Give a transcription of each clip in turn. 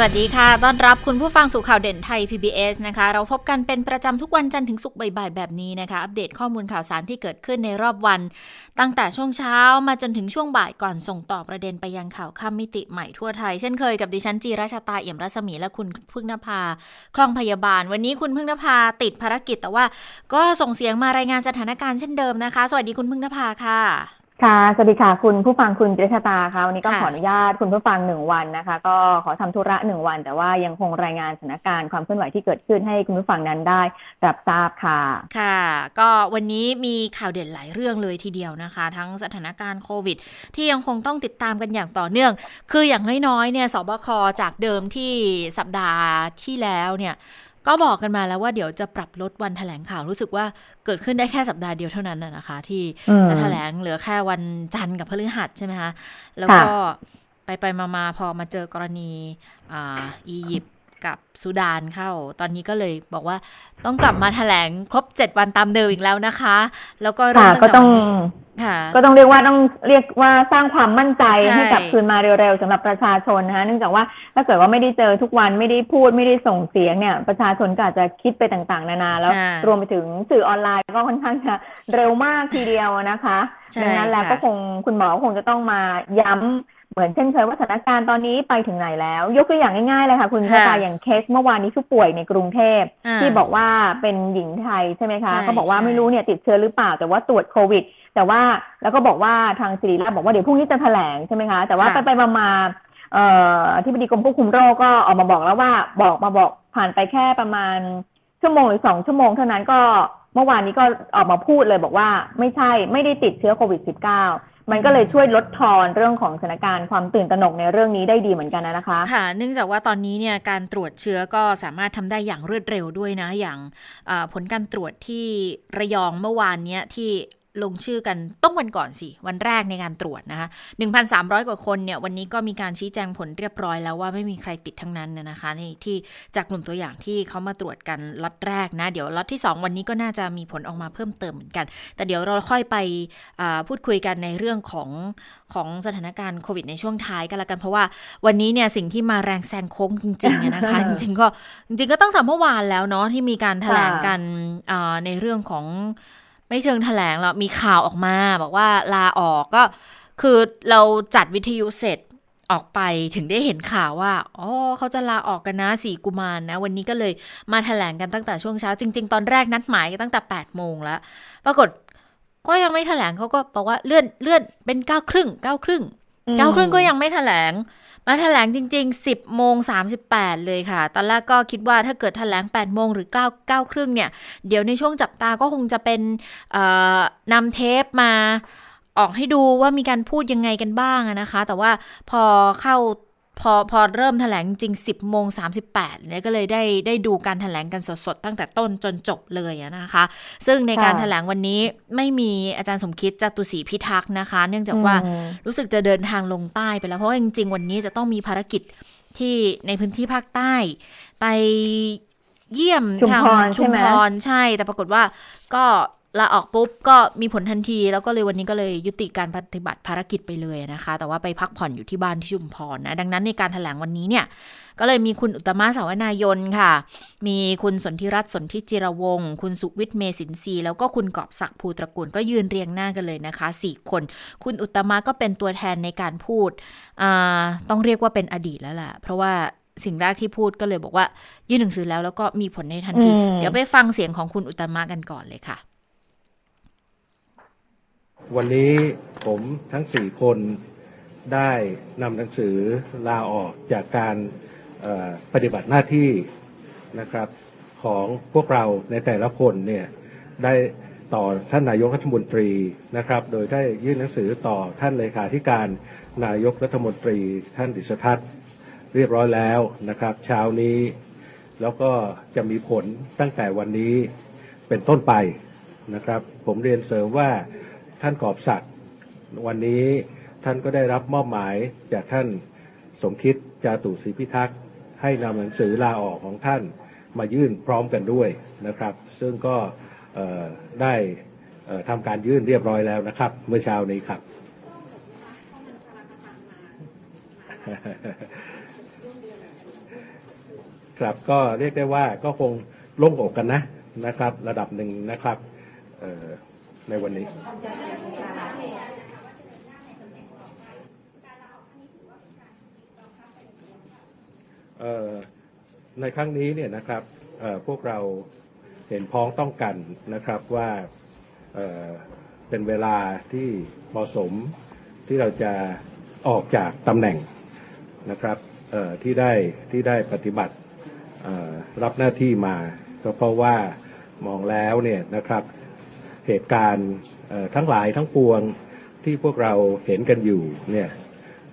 สวัสดีค่ะ ต้อนรับคุณผู้ฟังสู่ข่าวเด่นไทย PBS นะคะ เราพบกันเป็นประจำทุกวันจันทร์ถึงศุกร์บ่ายๆ แบบนี้นะคะ อัปเดตข้อมูลข่าวสารที่เกิดขึ้นในรอบวัน ตั้งแต่ช่วงเช้ามาจนถึงช่วงบ่ายก่อนส่งต่อประเด็นไปยังข่าวข้ามมิติใหม่ทั่วไทย เช่นเคยกับดิฉันจีราชาตาเอี่ยมรัศมีและคุณพึ่งนภา คลองพยาบาล วันนี้คุณพึ่งนภาติดภารกิจแต่ว่า ก็ส่งเสียงมารายงานสถานการณ์เช่นเดิมนะคะ สวัสดีคุณพึ่งนภาค่ะ ค่ะ สวัสดีค่ะ คุณผู้ฟังคุณเจษตาค่ะ วันนี้ก็ขออนุญาตคุณผู้ฟังหนึ่งวันนะคะ ก็ขอทำธุระหนึ่งวัน แต่ว่ายังคงรายงานสถานการณ์ความเคลื่อนไหวที่เกิดขึ้นให้คุณผู้ฟังนั้นได้รับทราบค่ะ ค่ะ ก็วันนี้มีข่าวเด่นหลายเรื่องเลยทีเดียวนะคะ ทั้งสถานการณ์โควิด ที่ยังคงต้องติดตามกันอย่างต่อเนื่อง คืออย่างน้อยๆเนี่ยสบคจากเดิมที่สัปดาห์ที่แล้วเนี่ย ก็บอกกันมาแล้วว่าเดี๋ยวจะปรับลดวันแถลงข่าวรู้สึกว่าเกิดขึ้นได้แค่สัปดาห์เดียวเท่านั้นนะคะ ที่จะแถลงเหลือแค่วันจันทร์กับพฤหัสใช่ไหมคะแล้วก็ไปไปมาๆพอมาเจอกรณีอ่าอียิปต์ กับสุดานเข้า ตอนนี้ก็เลยบอกว่าต้องกลับมาแถลงครบเจ็ดวันตามเดิมอีกแล้วนะคะ แล้วก็เริ่มตั้งแต่ก็ต้องเรียกว่าต้องเรียกว่าสร้างความมั่นใจให้กับคืนมาเร็วๆสำหรับประชาชนนะคะเนื่องจากว่าถ้าเกิดว่าไม่ได้เจอทุกวันไม่ได้พูดไม่ได้ส่งเสียงเนี่ย ประชาชนก็อาจจะคิดไปต่างๆ นานาแล้ว รวมไปถึงสื่อออนไลน์ก็ค่อนข้างจะเร็วมากทีเดียวนะคะดังนั้นแล้วก็คงคุณหมอคงจะต้องมาย้ำ เหมือนเช่นเคยว่าสถานการณ์ตอนนี้ไปถึงไหนแล้ว ยกตัวอย่างง่ายๆเลยค่ะคุณชะตาอย่างเคสเมื่อวานนี้ผู้ป่วยในกรุงเทพที่บอกว่าเป็นหญิงไทยใช่ไหมคะเขาบอกว่าไม่รู้เนี่ยติดเชื้อหรือเปล่าแต่ว่าตรวจโควิด แต่ว่าแล้วก็บอกว่าทางสิริราชบอกว่าเดี๋ยวพรุ่งนี้จะแถลงใช่ไหมคะแต่ว่าไปไปมามาเอ่อที่บดีกรมควบคุมโรคก็ออกมาบอกแล้วว่าบอกมาบอกผ่านไปแค่ประมาณชั่วโมงหรือสองชั่วโมงเท่านั้นก็เมื่อวานนี้ก็ออกมาพูดเลยบอกว่าไม่ใช่ไม่ได้ติดเชื้อโควิด -19 มันก็เลยช่วยลดทอนเรื่องของสถานการณ์ความตื่นตระหนกในเรื่องนี้ได้ดีเหมือนกันนะคะ ค่ะ เนื่องจากว่าตอนนี้เนี่ยการตรวจเชื้อก็สามารถทำได้อย่างรวดเร็วด้วยนะ อย่างผลการตรวจที่ระยองเมื่อวานเนี้ยที่ ลงชื่อกันต้องวันก่อนสิ วันแรกในการตรวจนะคะ 1,300 กว่าคนเนี่ยวันนี้ก็มีการชี้แจงผลเรียบร้อยแล้วว่าไม่มีใครติดทั้งนั้นนะคะนี่ที่จากกลุ่มตัวอย่างที่เขามาตรวจกันล็อตแรกนะ เดี๋ยวล็อตที่ 2 วันนี้ก็น่าจะมีผลออกมาเพิ่มเติมเหมือนกัน แต่เดี๋ยวเราค่อยไปพูดคุยกันในเรื่องของของสถานการณ์โควิดในช่วงท้ายกันละกันเพราะว่าวันนี้เนี่ยสิ่งที่มาแรงแซงโค้งจริงๆนะคะ จริงๆก็จริงๆก็ต้องทำเมื่อวานแล้วเนาะที่มีการแถลงกันในเรื่องของ ไม่เชิงแถลงหรอกมีข่าวออกมา บอกว่าลาออกก็คือเราจัดวิทยุเสร็จออกไปถึงได้เห็นข่าวว่า อ๋อ เขาจะลาออกกันนะสี่กุมารนนะ วันนี้ก็เลยมาแถลงกันตั้งแต่ช่วงเช้า จริง ๆ ตอนแรกนัดหมายกันตั้งแต่แปดโมงแล้ว ปรากฏก็ยังไม่แถลงเขาก็บอกว่าเลื่อนเลื่อนเป็นเก้าครึ่งเก้าครึ่งเก้าครึ่งก็ยังไม่แถลง มาแถลงจริง ๆ 10โมง38 เลยค่ะ ตอนแรกก็คิดว่าถ้าเกิดแถลง8โมงหรือ9 9ครึ่งเนี่ย เดี๋ยวในช่วงจับตาก็คงจะเป็นนำเทปมาออกให้ดูว่ามีการพูดยังไงกันบ้างนะคะ แต่ว่าพอเข้า พอพอเริ่มถแถลงจริง 10โมง38เนี่ยก็เลยได้ได้ดูการถแถลงกันสดๆ ตั้งแต่ต้นจนจบเลยนะคะ ซึ่งในการถแถลงวันนี้ไม่มีอาจารย์สมคิดจตุศรีพิทักษ์นะคะ เนื่องจากว่ารู้สึกจะเดินทางลงใต้ไปแล้ว เพราะว่าจริงๆ วันนี้จะต้องมีภารกิจที่ในพื้นที่ภาคใต้ ไปเยี่ยมทางชุมพรใช่ แต่ปรากฏว่าก็ ลาออกปุ๊บก็มีผลทันที แล้วก็เลยวันนี้ก็เลยยุติการปฏิบัติภารกิจไปเลยนะคะ แต่ว่าไปพักผ่อนอยู่ที่บ้านที่ชุมพรนะ ดังนั้นในการถแถลงวันนี้เนี่ย ก็เลยมีคุณอุตมะสาวนายนค่ะ มีคุณสนธิรัตน์สนธิจิรวงศ์คุณสุวิทย์เมสินทรีแล้วก็คุณกอบศักดิ์ภูตระกูลก็ยืนเรียงหน้ากันเลยนะคะสี่คน คุณอุตมะก็เป็นตัวแทนในการพูดต้องเรียกว่าเป็นอดีตแล้วล่ะ เพราะว่าสิ่งแรกที่พูดก็เลยบอกว่ายื่นหนังสือแล้วแล้วก็มีผลในทันที เดี๋ยวไปฟังเสียงของคุณอุตมะกันก่อนเลยค่ะ วันนี้ผมทั้งสี่คนได้นำหนังสือลาออกจากการปฏิบัติหน้าที่นะครับของพวกเราในแต่ละคนเนี่ยได้ต่อท่านนายกรัฐมนตรีนะครับ โดยได้ยื่นหนังสือต่อท่านเลขาธิการนายกรัฐมนตรีท่านดิษทัศน์เรียบร้อยแล้วนะครับ เช้านี้ แล้วก็จะมีผลตั้งแต่วันนี้เป็นต้นไปนะครับ ผมเรียนเสริมว่า ท่านกอบศักดิ์วันนี้ท่านก็ได้รับมอบหมายจากท่านสมคิดจาตุศรีพิทักษ์ให้นำหนังสือลาออกของท่านมายื่นพร้อมกันด้วยนะครับ ซึ่งก็ได้ทำการยื่นเรียบร้อยแล้วนะครับ เมื่อเช้านี้ครับ ครับก็เรียกได้ว่าก็คงโล่งอกกันนะนะครับ ระดับหนึ่งนะครับ ในวันนี้ในครั้งนี้เนี่ยนะครับพวกเราเห็นพ้องต้องกันนะครับว่าเป็นเวลาที่เหมาะสมที่เราจะออกจากตำแหน่งนะครับที่ได้ที่ได้ปฏิบัติรับหน้าที่มาก็เพราะว่ามองแล้วเนี่ยนะครับ เหตุการณ์ทั้งหลายทั้งปวงที่พวกเราเห็นกันอยู่เนี่ย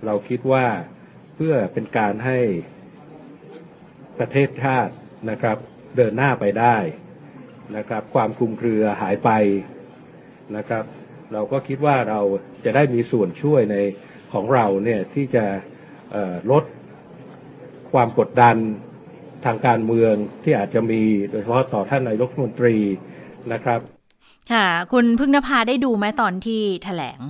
เราคิดว่าเพื่อเป็นการให้ประเทศชาตินะครับเดินหน้าไปได้นะครับ ความคลุมเครือหายไปนะครับ เราก็คิดว่าเราจะได้มีส่วนช่วยในของเราเนี่ยที่จะลดความกดดันทางการเมืองที่อาจจะมีโดยเฉพาะต่อท่านนายกรัฐมนตรีนะครับ ค่ะ คุณพึ่งนภาได้ดูไหมตอนที่แถลง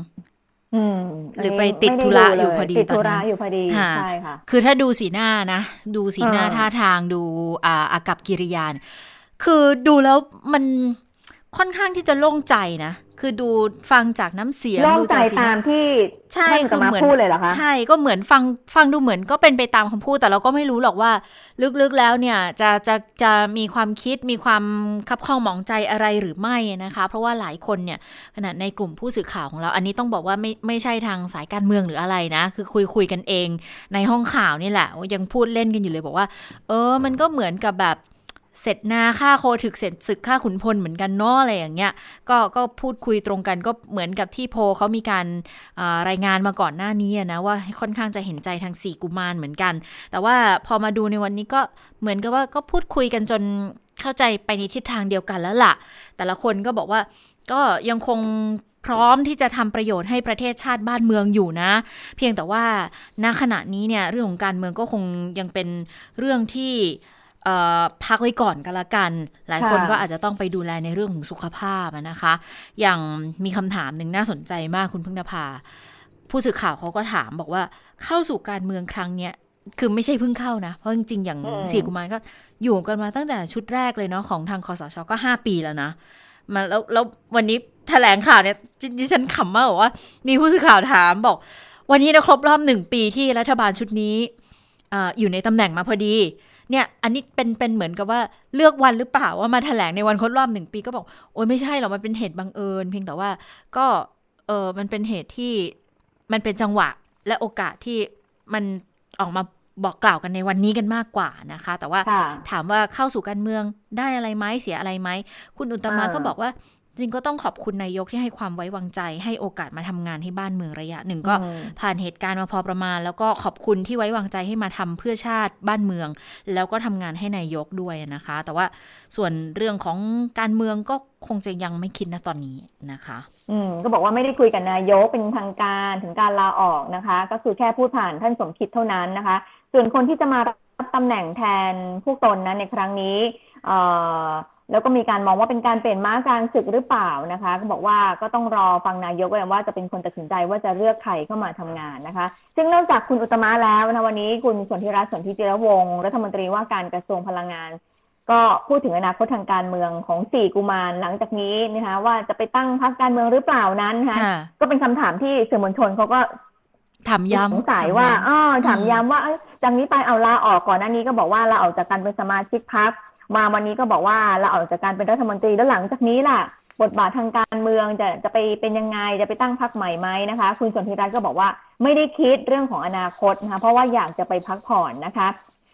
หรือไปติดธุระอยู่พอดีตอนนั้นอยู่พอดีใช่ค่ะ คือถ้าดูสีหน้านะ ดูสีหน้าท่าทางดูอ่าอากับกิริยาคือดูแล้วมันค่อนข้างที่จะโล่งใจนะ คือดูฟังจากน้ำเสียงดูจากสีตามที่ใช่คือเหมือนพูดเลยเหรอคะใช่ก็เหมือนฟังฟังดูเหมือนก็เป็นไปตามคำพูดแต่เราก็ไม่รู้หรอกว่า ลึกๆแล้วเนี่ยจะจะจะมีความคิดมีความคับข้องหมองใจอะไรหรือไม่นะคะ เพราะว่าหลายคนเนี่ยขนาดในกลุ่มผู้สื่อข่าวของเรา อันนี้ต้องบอกว่าไม่ไม่ใช่ทางสายการเมืองหรืออะไรนะ คือคุยคุยกันเอง ในห้องข่าวนี่แหละยังพูดเล่นกันอยู่เลยบอกว่า เออ มันก็เหมือนกับแบบ เสร็จนาค่าโคถึกเสร็จศึกค่าขุนพลเหมือนกันเนาะอะไรอย่างเงี้ยก็ก็พูดคุยตรงกันก็เหมือนกับที่โพเขามีการรายงานมาก่อนหน้านี้นะว่าค่อนข้างจะเห็นใจทางสี่กุมารเหมือนกัน แต่ว่าพอมาดูในวันนี้ก็เหมือนกับว่าก็พูดคุยกันจนเข้าใจไปในทิศทางเดียวกันแล้วล่ะ แต่ละคนก็บอกว่าก็ยังคงพร้อมที่จะทำประโยชน์ให้ประเทศชาติบ้านเมืองอยู่นะ เพียงแต่ว่าณขณะนี้เนี่ยเรื่องของการเมืองก็คงยังเป็นเรื่องที่ พักไว้ก่อนก็แล้วกัน หลายคนก็อาจจะต้องไปดูแลในเรื่องของสุขภาพนะคะ อย่างมีคำถามหนึ่งน่าสนใจมากคุณพึ่งนภา ผู้สื่อข่าวเขาก็ถามบอกว่าเข้าสู่การเมืองครั้งเนี้ยคือไม่ใช่เพิ่งเข้านะ เพราะจริงๆ อย่างเสียกุมารก็อยู่กันมาตั้งแต่ชุดแรกเลยเนาะของทางคอสชก็ห้าปีแล้วนะมาแล้วแล้ววันนี้แถลงข่าวเนี่ยดิฉันขำมากบอกว่า มีผู้สื่อข่าวถามบอก วันนี้นะครบรอบหนึ่งปีที่รัฐบาลชุดนี้ออยู่ในตำแหน่งมาพอดี เนี่ยอันนี้เป็นเป็นเหมือนกับว่าเลือกวันหรือเปล่าว่ามาแถลงในวันครบรอบหนึ่งปีก็บอกโอ้ยไม่ใช่หรอกมันเป็นเหตุบังเอิญ เพียงแต่ว่าก็เออมันเป็นเหตุที่มันเป็นจังหวะและโอกาสที่มันออกมาบอกกล่าวกันในวันนี้กันมากกว่านะคะ แต่ว่าถามว่าเข้าสู่การเมืองได้อะไรไหมเสียอะไรไหมคุณอุตมะก็บอกว่า จริงก็ต้องขอบคุณนายกที่ให้ความไว้วางใจ ให้โอกาสมาทำงานให้บ้านเมืองระยะหนึ่งก็ผ่านเหตุการณ์มาพอประมาณ แล้วก็ขอบคุณที่ไว้วางใจให้มาทำเพื่อชาติบ้านเมือง แล้วก็ทำงานให้นายกด้วยนะคะ แต่ว่าส่วนเรื่องของการเมืองก็คงจะยังไม่คิดนะตอนนี้นะคะ อืมก็บอกว่าไม่ได้คุยกับนายกเป็นทางการถึงการลาออกนะคะ ก็คือแค่พูดผ่านท่านสมคิดเท่านั้นนะคะ ส่วนคนที่จะมารับตำแหน่งแทนผู้ตนนั้นในครั้งนี้ เอ่อ แล้วก็มีการมองว่าเป็นการเปลี่ยนม้ากลางศึกหรือเปล่านะคะ ก็บอกว่าก็ต้องรอฟังนายกว่าจะเป็นคนตัดสินใจว่าจะเลือกใครเข้ามาทำงานนะคะ ซึ่งนอกจากคุณอุตมะแล้วนะวันนี้คุณสนธิรัตน์สนธิจิรวงศ์รัฐมนตรีว่าการกระทรวงพลังงาน ก็พูดถึงอนาคตทางการเมืองของสี่กุมารหลังจากนี้นะคะว่าจะไปตั้งพรรคการเมืองหรือเปล่านั้นนะคะก็เป็นคำถามที่สื่อมวลชนเขาก็ถามย้ำสงสัยว่าอ๋อถามย้ำว่าจากนี้ไปเอาลาออกก่อนหน้านี้ก็บอกว่าลาออกจากการเป็นสมาชิกพรรค มาวันนี้ก็บอกว่าเราออกจากการเป็นรัฐมนตรีแล้วหลังจากนี้ล่ะ บทบาททางการเมืองจะจะไปเป็นยังไงจะไปตั้งพรรคใหม่ไหมนะคะ คุณสนธิรัตน์ก็บอกว่าไม่ได้คิดเรื่องของอนาคตนะคะเพราะว่าอยากจะไปพักผ่อนนะคะ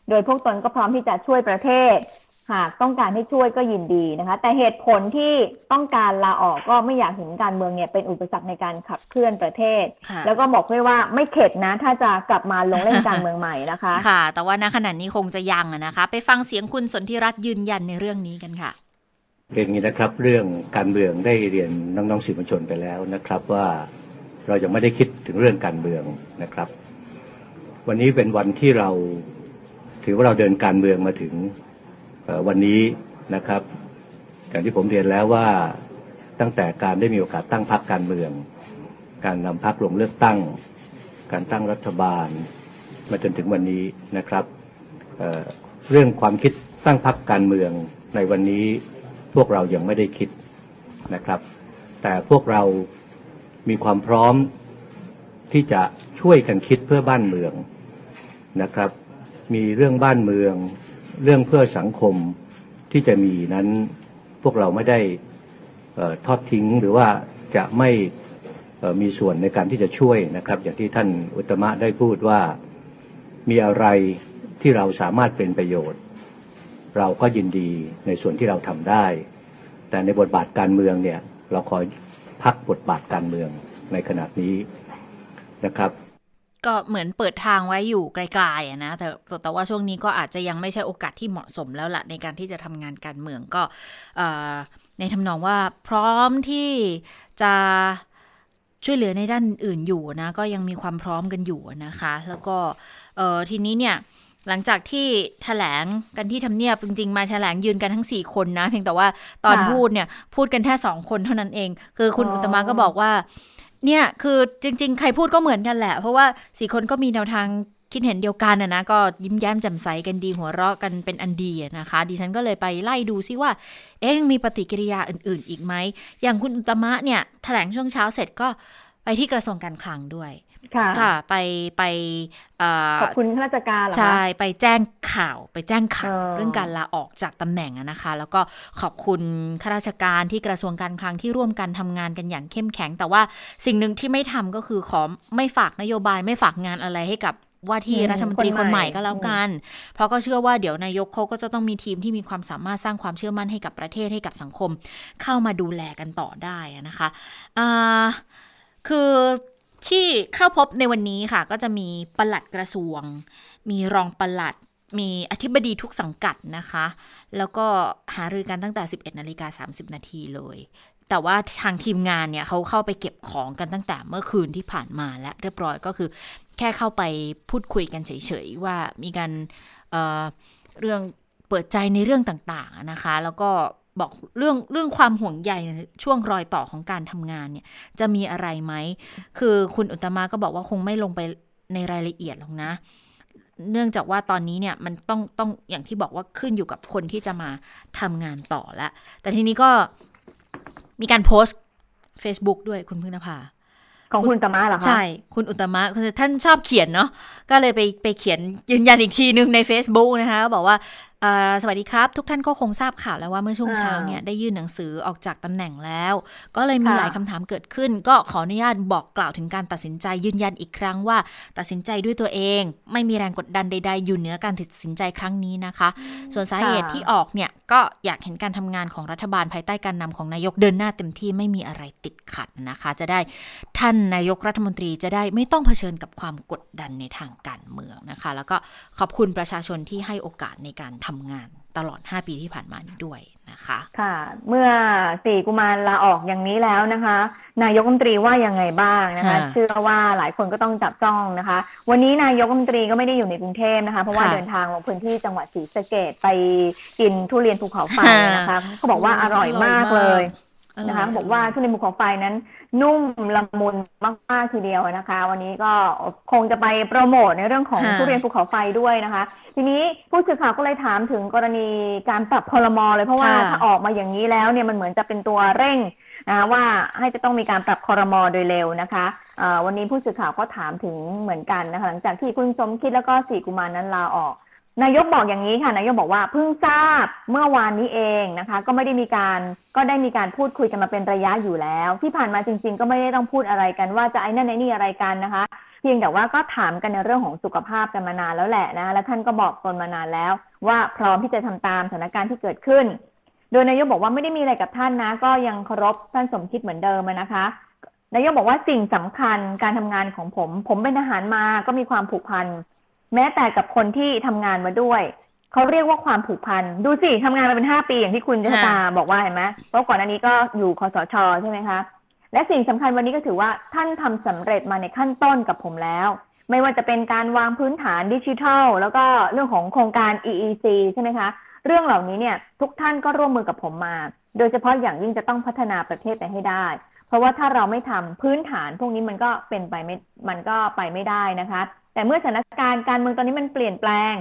โดยพวกตนก็พร้อมที่จะช่วยประเทศ หากต้องการให้ช่วยก็ยินดีนะคะ แต่เหตุผลที่ต้องการลาออกก็ไม่อยากเห็นการเมืองเนี่ยเป็นอุปสรรคในการขับเคลื่อนประเทศ แล้วก็บอกด้วยว่าไม่เข็ดนะ ถ้าจะกลับมาลงเล่นการเมืองใหม่นะคะ ค่ะ แต่ว่าณขณะนี้คงจะยังนะคะ ไปฟังเสียงคุณสนธิรัตน์ยืนยันในเรื่องนี้กันค่ะเรื่องนี้นะครับ เรื่องการเมืองได้เรียนน้องๆสื่อมวลชนไปแล้วนะครับว่าเรายังไม่ได้คิดถึงเรื่องการเมืองนะครับ วันนี้เป็นวันที่เราถือว่าเราเดินการเมืองมาถึง วันนี้นะครับอย่างที่ผมเรียนแล้วว่าตั้งแต่การได้มีโอกาสตั้งพรรคการเมือง การนำพรรคลงเลือกตั้ง การตั้งรัฐบาล มาจนถึงวันนี้นะครับเเรื่องความคิดตั้งพรรคการเมืองในวันนี้พวกเรายังไม่ได้คิดนะครับ แต่พวกเรามีความพร้อมที่จะช่วยกันคิดเพื่อบ้านเมืองนะครับ มีเรื่องบ้านเมือง เรื่องเพื่อสังคมที่จะมีนั้นพวกเราไม่ได้ทอดทิ้งหรือว่าจะไม่มีส่วนในการที่จะช่วยนะครับ อย่างที่ท่านอุตมะได้พูดว่ามีอะไรที่เราสามารถเป็นประโยชน์ เราก็ยินดีในส่วนที่เราทำได้ แต่ในบทบาทการเมืองเนี่ยเราคอพักบทบาทการเมืองในขณะนี้นะครับ ก็เหมือนเปิดทางไว้อยู่ไกลๆนะแต่แต่ว่าช่วงนี้ก็อาจจะยังไม่ใช่โอกาสที่เหมาะสมแล้วละในการที่จะทำงานการเมืองก็ในทำนองว่าพร้อมที่จะช่วยเหลือในด้านอื่นอยู่นะ ก็ยังมีความพร้อมกันอยู่นะคะ แล้วก็ทีนี้เนี่ยหลังจากที่ถแถลงกันที่ทำเนียบจริงๆ มาถแถลงยืนกันทั้ง 4 คนนะ เพียงแต่ว่าตอนพูดเนี่ย พูดกันแค่สองคนเท่านั้นเอง คือคุณอุตมะก็บอกว่า เนี่ยคือจริง ๆ ใครพูดก็เหมือนกันแหละ เพราะว่าสี่คนก็มีแนวทางคิดเห็นเดียวกันนะนะก็ยิ้มแย้มแจ่มใสกันดีหัวเราะกันเป็นอันดีนะคะ ดิฉันก็เลยไปไล่ดูซิว่า เอ๊ะมีปฏิกิริยาอื่น ๆ อีกไหมอย่างคุณอุตมะเนี่ยถแถลงช่วงเช้าเสร็จก็ไปที่กระทรวงการคลังด้วย ค่ะไปไปขอบคุณข้าราชการใช่ไปแจ้งข่าวไปแจ้งข่าวเรื่องการลาออกจากตำแหน่งนะคะ แล้วก็ขอบคุณข้าราชการที่กระทรวงการคลังที่ร่วมกันทำงานกันอย่างเข้มแข็ง แต่ว่าสิ่งหนึ่งที่ไม่ทำก็คือขอไม่ฝากนโยบายไม่ฝากงานอะไรให้กับว่าที่รัฐมนตรีคนใหม่ก็แล้วกัน เพราะก็เชื่อว่าเดี๋ยวนายกเขาก็จะต้องมีทีมที่มีความสามารถสร้างความเชื่อมั่นให้กับประเทศให้กับสังคม เข้ามาดูแลกันต่อได้นะคะอ่าคือ ที่เข้าพบในวันนี้ค่ะ ก็จะมีปลัดกระทรวง มีรองปลัด มีอธิบดีทุกสังกัดนะคะ แล้วก็หารือกันตั้งแต่ 11นาฬิกา30 นาทีเลย แต่ว่าทางทีมงานเนี่ยเขาเข้าไปเก็บของกันตั้งแต่เมื่อคืนที่ผ่านมาและเรียบร้อยก็คือ แค่เข้าไปพูดคุยกันเฉยๆว่ามีการเเรื่องเปิดใจในเรื่องต่างๆนะคะ แล้วก็ บอกเรื่องเรื่องความห่วงใยช่วงรอยต่อของการทำงานเนี่ย จะมีอะไรไหม คือคุณอุตมาก็บอกว่าคงไม่ลงไปในรายละเอียดหรอกนะ เนื่องจากว่าตอนนี้เนี่ยมันต้องต้องอย่างที่บอกว่าขึ้นอยู่กับคนที่จะมาทำงานต่อแล้วแต่ทีนี้ก็มีการโพสต์ Facebook ด้วยคุณพึ่งนภาของคุณอุตมะเหรอคะ ใช่ คุณอุตมะคือท่านชอบเขียนเนาะก็เลยไปไปเขียนยืนยันอีกทีนึงใน Facebook นะคะบอกว่า สวัสดีครับ ทุกท่านก็คงทราบข่าวแล้วว่าเมื่อช่วงเช้าเนี่ยได้ยื่นหนังสือออกจากตำแหน่งแล้ว ก็เลยมีหลายคำถามเกิดขึ้น ก็ขออนุญาตบอกกล่าวถึงการตัดสินใจยืนยันอีกครั้งว่า ตัดสินใจด้วยตัวเอง ไม่มีแรงกดดันใด ๆ อยู่เหนือการตัดสินใจครั้งนี้นะคะ ส่วนสาเหตุที่ออกเนี่ยก็อยากเห็นการทำงานของรัฐบาลภายใต้การนำของนายกเดินหน้าเต็มที่ไม่มีอะไรติดขัดนะคะ จะได้ท่านนายกรัฐมนตรีจะได้ไม่ต้องเผชิญกับความกดดันในทางการเมืองนะคะ แล้วก็ขอบคุณประชาชนที่ให้โอกาสในการทำงานตลอด 5 ปีที่ผ่านมานี้ด้วยนะคะค่ะ เมื่อสี่กุมารลาออกอย่างนี้แล้วนะคะ นายกรัฐมนตรีว่ายังไงบ้างนะคะ เชื่อว่าหลายคนก็ต้องจับจ้องนะคะ วันนี้นายกรัฐมนตรีก็ไม่ได้อยู่ในกรุงเทพนะคะ เพราะว่าเดินทางลงพื้นที่จังหวัดศรีสะเกดไปกินทุเรียนภูเขาไฟนะคะเขาบอกว่าอร่อยมากเลยนะคะบอกว่าทุเรียนภูเขาไฟนั้น นุ่มละมุนมากๆทีเดียวนะคะ วันนี้ก็คงจะไปโปรโมทในเรื่องของทุเรียนภูเขาไฟด้วยนะคะ ทีนี้ผู้สื่อข่าวก็เลยถามถึงกรณีการปรับคอรมอเลยเพราะว่าถ้าออกมาอย่างนี้แล้วเนี่ยมันเหมือนจะเป็นตัวเร่งนะว่าให้จะต้องมีการปรับคอรมอโดยเร็วนะคะวันนี้ผู้สื่อข่าวก็ถามถึงเหมือนกันนะคะหลังจากที่คุณสมคิดแล้วก็สี่กุมารนั้นลาออก นายกบอกอย่างนี้ค่ะนายกบอกว่าเพิ่งทราบเมื่อวานนี้เองนะคะ ก็ไม่ได้มีการก็ได้มีการพูดคุยกันมาเป็นระยะอยู่แล้ว ที่ผ่านมาจริง ๆ ก็ไม่ได้ต้องพูดอะไรกันว่าจะไอ้นั่นไอ้นี่อะไรกันนะคะ เพียงแต่ว่าก็ถามกันในเรื่องของสุขภาพกันมานานแล้วแหละนะและท่านก็บอกตนมานานแล้ว ว่าพร้อมที่จะทำตามสถานการณ์ที่เกิดขึ้น โดยนายกบอกว่าไม่ได้มีอะไรกับท่านนะ ก็ยังเคารพท่านสมคิดเหมือนเดิมนะคะนายกบอกว่าสิ่งสำคัญการทำงานของผม ผมเป็นทหารมาก็มีความผูกพัน แม้แต่กับคนที่ทำงานมาด้วยเขาเรียกว่าความผูกพัน ดูสิทำงานมาเป็นห้าปีอย่างที่คุณเจษตาบอกว่าเห็นไหมเพราะก่อนอันนี้ก็อยู่คอสชใช่ไหมคะ และสิ่งสำคัญวันนี้ก็ถือว่าท่านทำสำเร็จมาในขั้นต้นกับผมแล้วมไม่ว่าจะเป็นการวางพื้นฐานดิจิทัล แล้วก็เรื่องของโครงการ EEC ใช่ไหมคะ เรื่องเหล่านี้เนี่ยทุกท่านก็ร่วมมือกับผมมา โดยเฉพาะอย่างยิ่งจะต้องพัฒนาประเทศไปให้ได้ เพราะว่าถ้าเราไม่ทำพื้นฐานพวกนี้มันก็เป็นไปไม่มันก็ไปไม่ได้นะคะ แต่เมื่อสถานการณ์การเมืองตอนนี้มันเปลี่ยนแปลง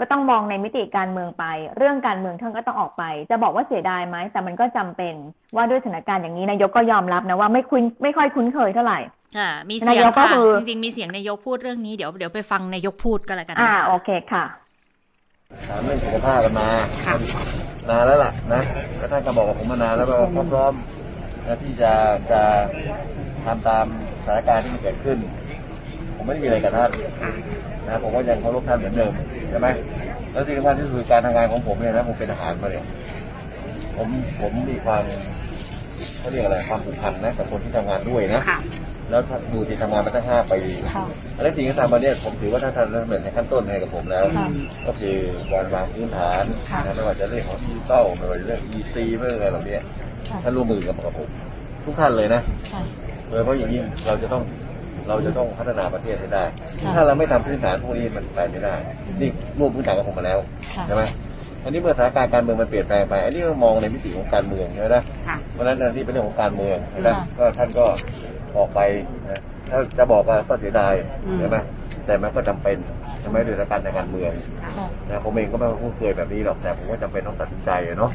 ก็ต้องมองในมิติการเมืองไป เรื่องการเมืองท่านก็ต้องออกไป จะบอกว่าเสียดายไหมแต่มันก็จำเป็นว่าด้วยสถานการณ์อย่างนี้นายกก็ยอมรับนะว่าไม่คุ้นไม่ค่อยคุ้นเคยเท่าไหร่ค่ะมีเสียงค่ะจริงๆมีเสียงนายกพูดเรื่องนี้เดี๋ยวเดี๋ยวไปฟังนายกพูดก็แล้วกันอ่าโอเคค่ะถามเรื่องสุขภาพกันมา นานแล้วล่ะนะก็ท่านก็บอกกับผมมานานแล้วว่าพร้อมนะที่จะจะทำตามสถานการณ์ที่มันเกิดขึ้น ผมไม่ได้มีอะไรกับท่านนะผมก็ยังเคารพท่านเหมือนเดิมใช่ไหมแล้วสิ่งสำคัญที่สุดการทำงานของผมเนี่ยนะผมเป็นทหารมาเนี่ยผมผมมีความเขาเรียกอะไรความผูกพันนะกับคนที่ทำงานด้วยนะแล้วดูที่ทำงานมาตั้งห้าปีแล้วสิ่งที่ทำมาเนี่ยผมถือว่าท่านทำเหมือนในขั้นต้นให้กับผมแล้ว ก็คือการวางพื้นฐานไม่ว่าจะเรื่องของดิจิตอลไม่ว่าจะเรื่อง EC เรื่องอะไรเหล่านี้ท่านร่วมมือกับกับผมทุกท่านเลยนะโดยเพราะอย่างยิ่งเราจะต้อง เราจะต้องพัฒนาประเทศให้ได้ ถ้าเราไม่ทำพื้นฐานพวกนี้มันไปไม่ได้ นี่รวมพื้นฐานกับผมมาแล้วใช่ไหมอันนี้เมื่อสถานการณ์การเมืองมันเปลี่ยนแปลงไป อันนี้เรามองในมิติของการเมืองใช่ไหมเพราะฉะนั้นอันนี้เป็นเรื่องของการเมืองนะก็ท่านก็ออกไปนะถ้าจะบอกว่าก็เสียดายใช่ไหมแต่มันก็จำเป็นใช่ไหมด้วยการในการเมืองนะผมเองก็ไม่คุ้นเคยแบบนี้หรอกแต่ผมก็จำเป็นต้องตัดสินใจเนาะ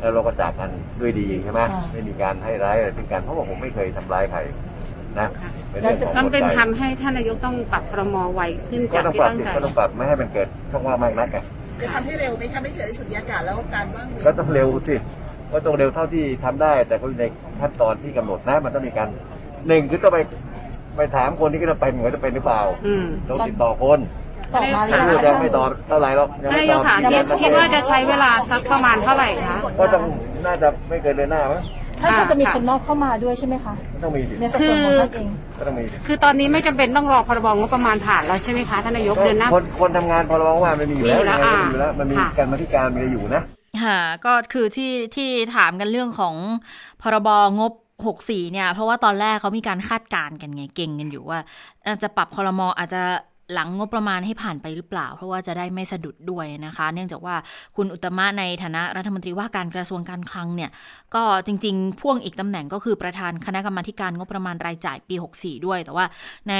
แล้วเราก็จากกันด้วยดีใช่ไหมไม่มีการให้ร้ายอะไรที่กันเพราะว่าผมไม่เคยทำร้ายใคร นะมันเป็นทำให้ท่านนายกต้องปรับครมไวขึ้นจากที่ตั้งใจ ก็ต้องปรับไม่ให้มันเกิดช่องว่างมากนักจะทำให้เร็วไหมคะไม่เกิดสุญญากาศแล้วการว่างก็ต้องเร็วสิก็ต้องเร็วเท่าที่ทำได้ แต่ก็ในขั้นตอนที่กำหนดนะมันต้องมีการหนึ่งคือต้องไปไปถามคนที่จะไปเหมือนจะเป็นหรือเปล่าต้องติดต่อคนตอบมาแล้วยังไม่ตอบเท่าไหร่หรอกยังไม่ตอบคิดว่าจะใช้เวลาสักประมาณเท่าไหร่คะ ก็ต้องน่าจะไม่เกินเดือนหน้ามั้ง ถ้าจะมีคนนอกเข้ามาด้วยใช่ไหมคะต้องมีในส่วนของท่านเอง ก็ต้องมีคือตอนนี้ไม่จำเป็นต้องรอพรบงบประมาณผ่านแล้วใช่ไหมคะท่านนายกเดือนหน้า คนคนทำงานพรบงบประมาณมันมีอยู่แล้วมีอยู่แล้วมันมีการมาธิการมีอยู่นะ ค่ะก็คือที่ที่ถามกันเรื่องของพรบงบ 64 เนี่ย เพราะว่าตอนแรกเขามีการคาดการณ์กันไงเก่งกันอยู่ว่าจะปรับคอรมออาจจะ หลังงบประมาณให้ผ่านไปหรือเปล่า เพราะว่าจะได้ไม่สะดุดด้วยนะคะ เนื่องจากว่าคุณอุตมะในฐานะรัฐมนตรีว่าการกระทรวงการคลังเนี่ยก็จริง ๆ พ่วงอีกตำแหน่งก็คือประธานคณะกรรมาการงบประมาณรายจ่ายปี 64 ด้วย แต่ว่าใน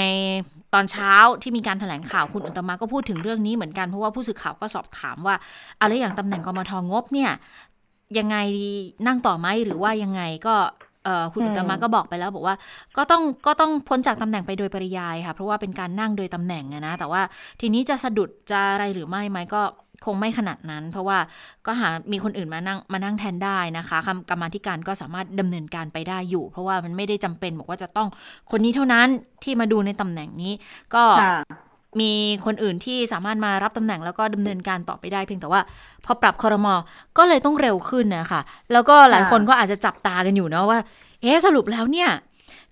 ตอนเช้าที่มีการถแถลงข่าวคุณอุตมะก็พูดถึงเรื่องนี้เหมือนกันเพราะว่าผู้สื่อข่าวก็สอบถามว่าอะไรอย่างตำแหน่งกมทงบเนี่ยยังไงนั่งต่อไหมหรือว่ายังไงก็ คุณอุตมะก็บอกไปแล้วบอกว่าก็ต้องก็ต้องพ้นจากตำแหน่งไปโดยปริยายค่ะ เพราะว่าเป็นการนั่งโดยตำแหน่งนะ แต่ว่าทีนี้จะสะดุดจะอะไรหรือไม่ไหมก็คงไม่ขนาดนั้น เพราะว่าก็หามีคนอื่นมานั่งมานั่งแทนได้นะคะกรรมธิการก็สามารถดำเนินการไปได้อยู่ เพราะว่ามันไม่ได้จำเป็นบอกว่าจะต้องคนนี้เท่านั้นที่มาดูในตำแหน่งนี้ ก็ มีคนอื่นที่สามารถมารับตำแหน่งแล้วก็ดำเนินการต่อไปได้เพียงแต่ว่า พอปรับคอรมอก็เลยต้องเร็วขึ้นนะคะแล้วก็หลายคนก็อาจจะจับตากันอยู่เนาะว่า เอ๊สรุปแล้วเนี่ย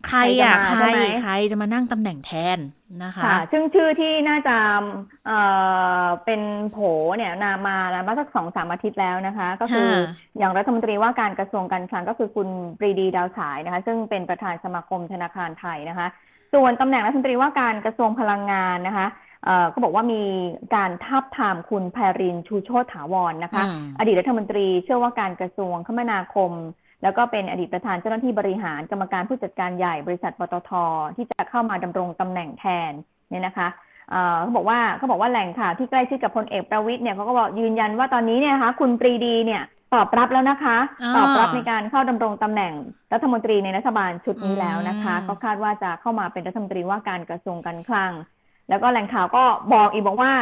ใครอะใครใครจะมานั่งตำแหน่งแทนนะคะ ซึ่งชื่อที่น่าจะเอ่อเป็นโผเนี่ยนามาแล้วมาสักสองสามอาทิตย์แล้วนะคะ ก็คืออย่างรัฐมนตรีว่าการกระทรวงการคลังก็คือคุณปรีดีดาวฉายนะคะ ซึ่งเป็นประธานสมาคมธนาคารไทยนะคะ ส่วนตำแหน่งรัฐมนตรีว่าการกระทรวงพลังงานนะคะก็บอกว่ามีการทับทามคุณแพรินชูโชตถาวรนนะคะ อดีตรัฐมนตรีเชื่อว่าการกระทรวงคมนาคม แล้วก็เป็นอดีตประธานเจ้าหน้าที่บริหารกรรมการผู้จัดการใหญ่บริษัทปตท ที่จะเข้ามาดำรงตำแหน่งแทนเนี่ยนะคะเขาบอกว่าเขาบอกว่าแหล่งข่าวที่ใกล้ชิดกับพลเอกประวิทย์เนี่ยเขาก็บอกยืนยันว่าตอนนี้เนี่ยนะคะคุณปรีดีเนี่ย ตอบรับแล้วนะคะ ตอบรับในการเข้าดำรงตำแหน่งรัฐมนตรีในรัฐบาลชุดนี้แล้วนะคะ ก็คาดว่าจะเข้ามาเป็นรัฐมนตรีว่าการกระทรวงการคลัง แล้วก็แหล่งข่าวก็บอกอีกบอกว่า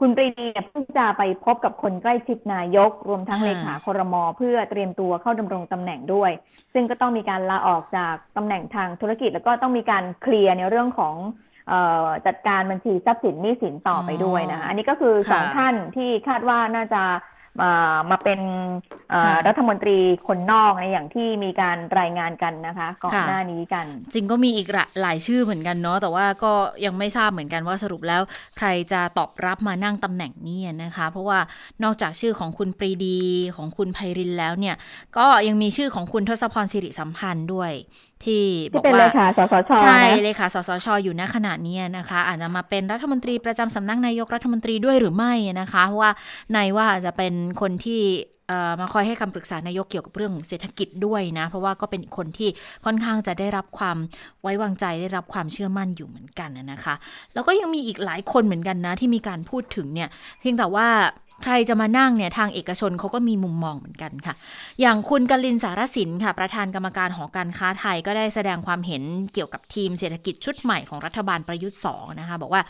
คุณปรีดีเนี่ยเพิ่งจะไปพบกับคนใกล้ชิดนายก รวมทั้งเลขาครมเพื่อเตรียมตัวเข้าดำรงตำแหน่งด้วย ซึ่งก็ต้องมีการลาออกจากตำแหน่งทางธุรกิจ แล้วก็ต้องมีการเคลียร์ในเรื่องของจัดการบัญชีทรัพย์สินหนี้สินต่อไปด้วยนะคะอันนี้ก็คือสองท่านที่คาดว่าน่าจะ มามาเป็นรัฐมนตรีคนนอกในอย่างที่มีการรายงานกันนะคะก่อนหน้านี้กัน จริงก็มีอีกหลายชื่อเหมือนกันเนาะแต่ว่าก็ยังไม่ทราบเหมือนกันว่าสรุปแล้วใครจะตอบรับมานั่งตำแหน่งนี้นะคะ เพราะว่านอกจากชื่อของคุณปรีดีของคุณไพรินแล้วเนี่ย ก็ยังมีชื่อของคุณทศพรสิริสัมพันธ์ด้วย ที่บที่อกเป็นเลว่าขาสสชใช่นะเลยค่ะสสชอยู่ณขณะนี้นะคะ อาจจะมาเป็นรัฐมนตรีประจำสำนักนายกรัฐมนตรีด้วยหรือไม่นะคะเพราะว่านายว่าอาจจะเป็นคนที่เอ่อมาคอยให้คำปรึกษานายกเกี่ยวกับเรื่องเศรษฐกิจด้วยนะ เพราะว่าก็เป็นคนที่ค่อนข้างจะได้รับความไว้วางใจได้รับความเชื่อมั่นอยู่เหมือนกันนะคะ แล้วก็ยังมีอีกหลายคนเหมือนกันนะ ที่มีการพูดถึงเนี่ยเพียงแต่ว่า ใครจะมานั่งเนี่ยทางเอกชนเขาก็มีมุมมองเหมือนกันค่ะ อย่างคุณกลินสารสินค่ะ ประธานกรรมการหอการค้าไทยก็ได้แสดงความเห็นเกี่ยวกับทีมเศรษฐกิจชุดใหม่ของรัฐบาลประยุทธ์2นะคะ บอกว่า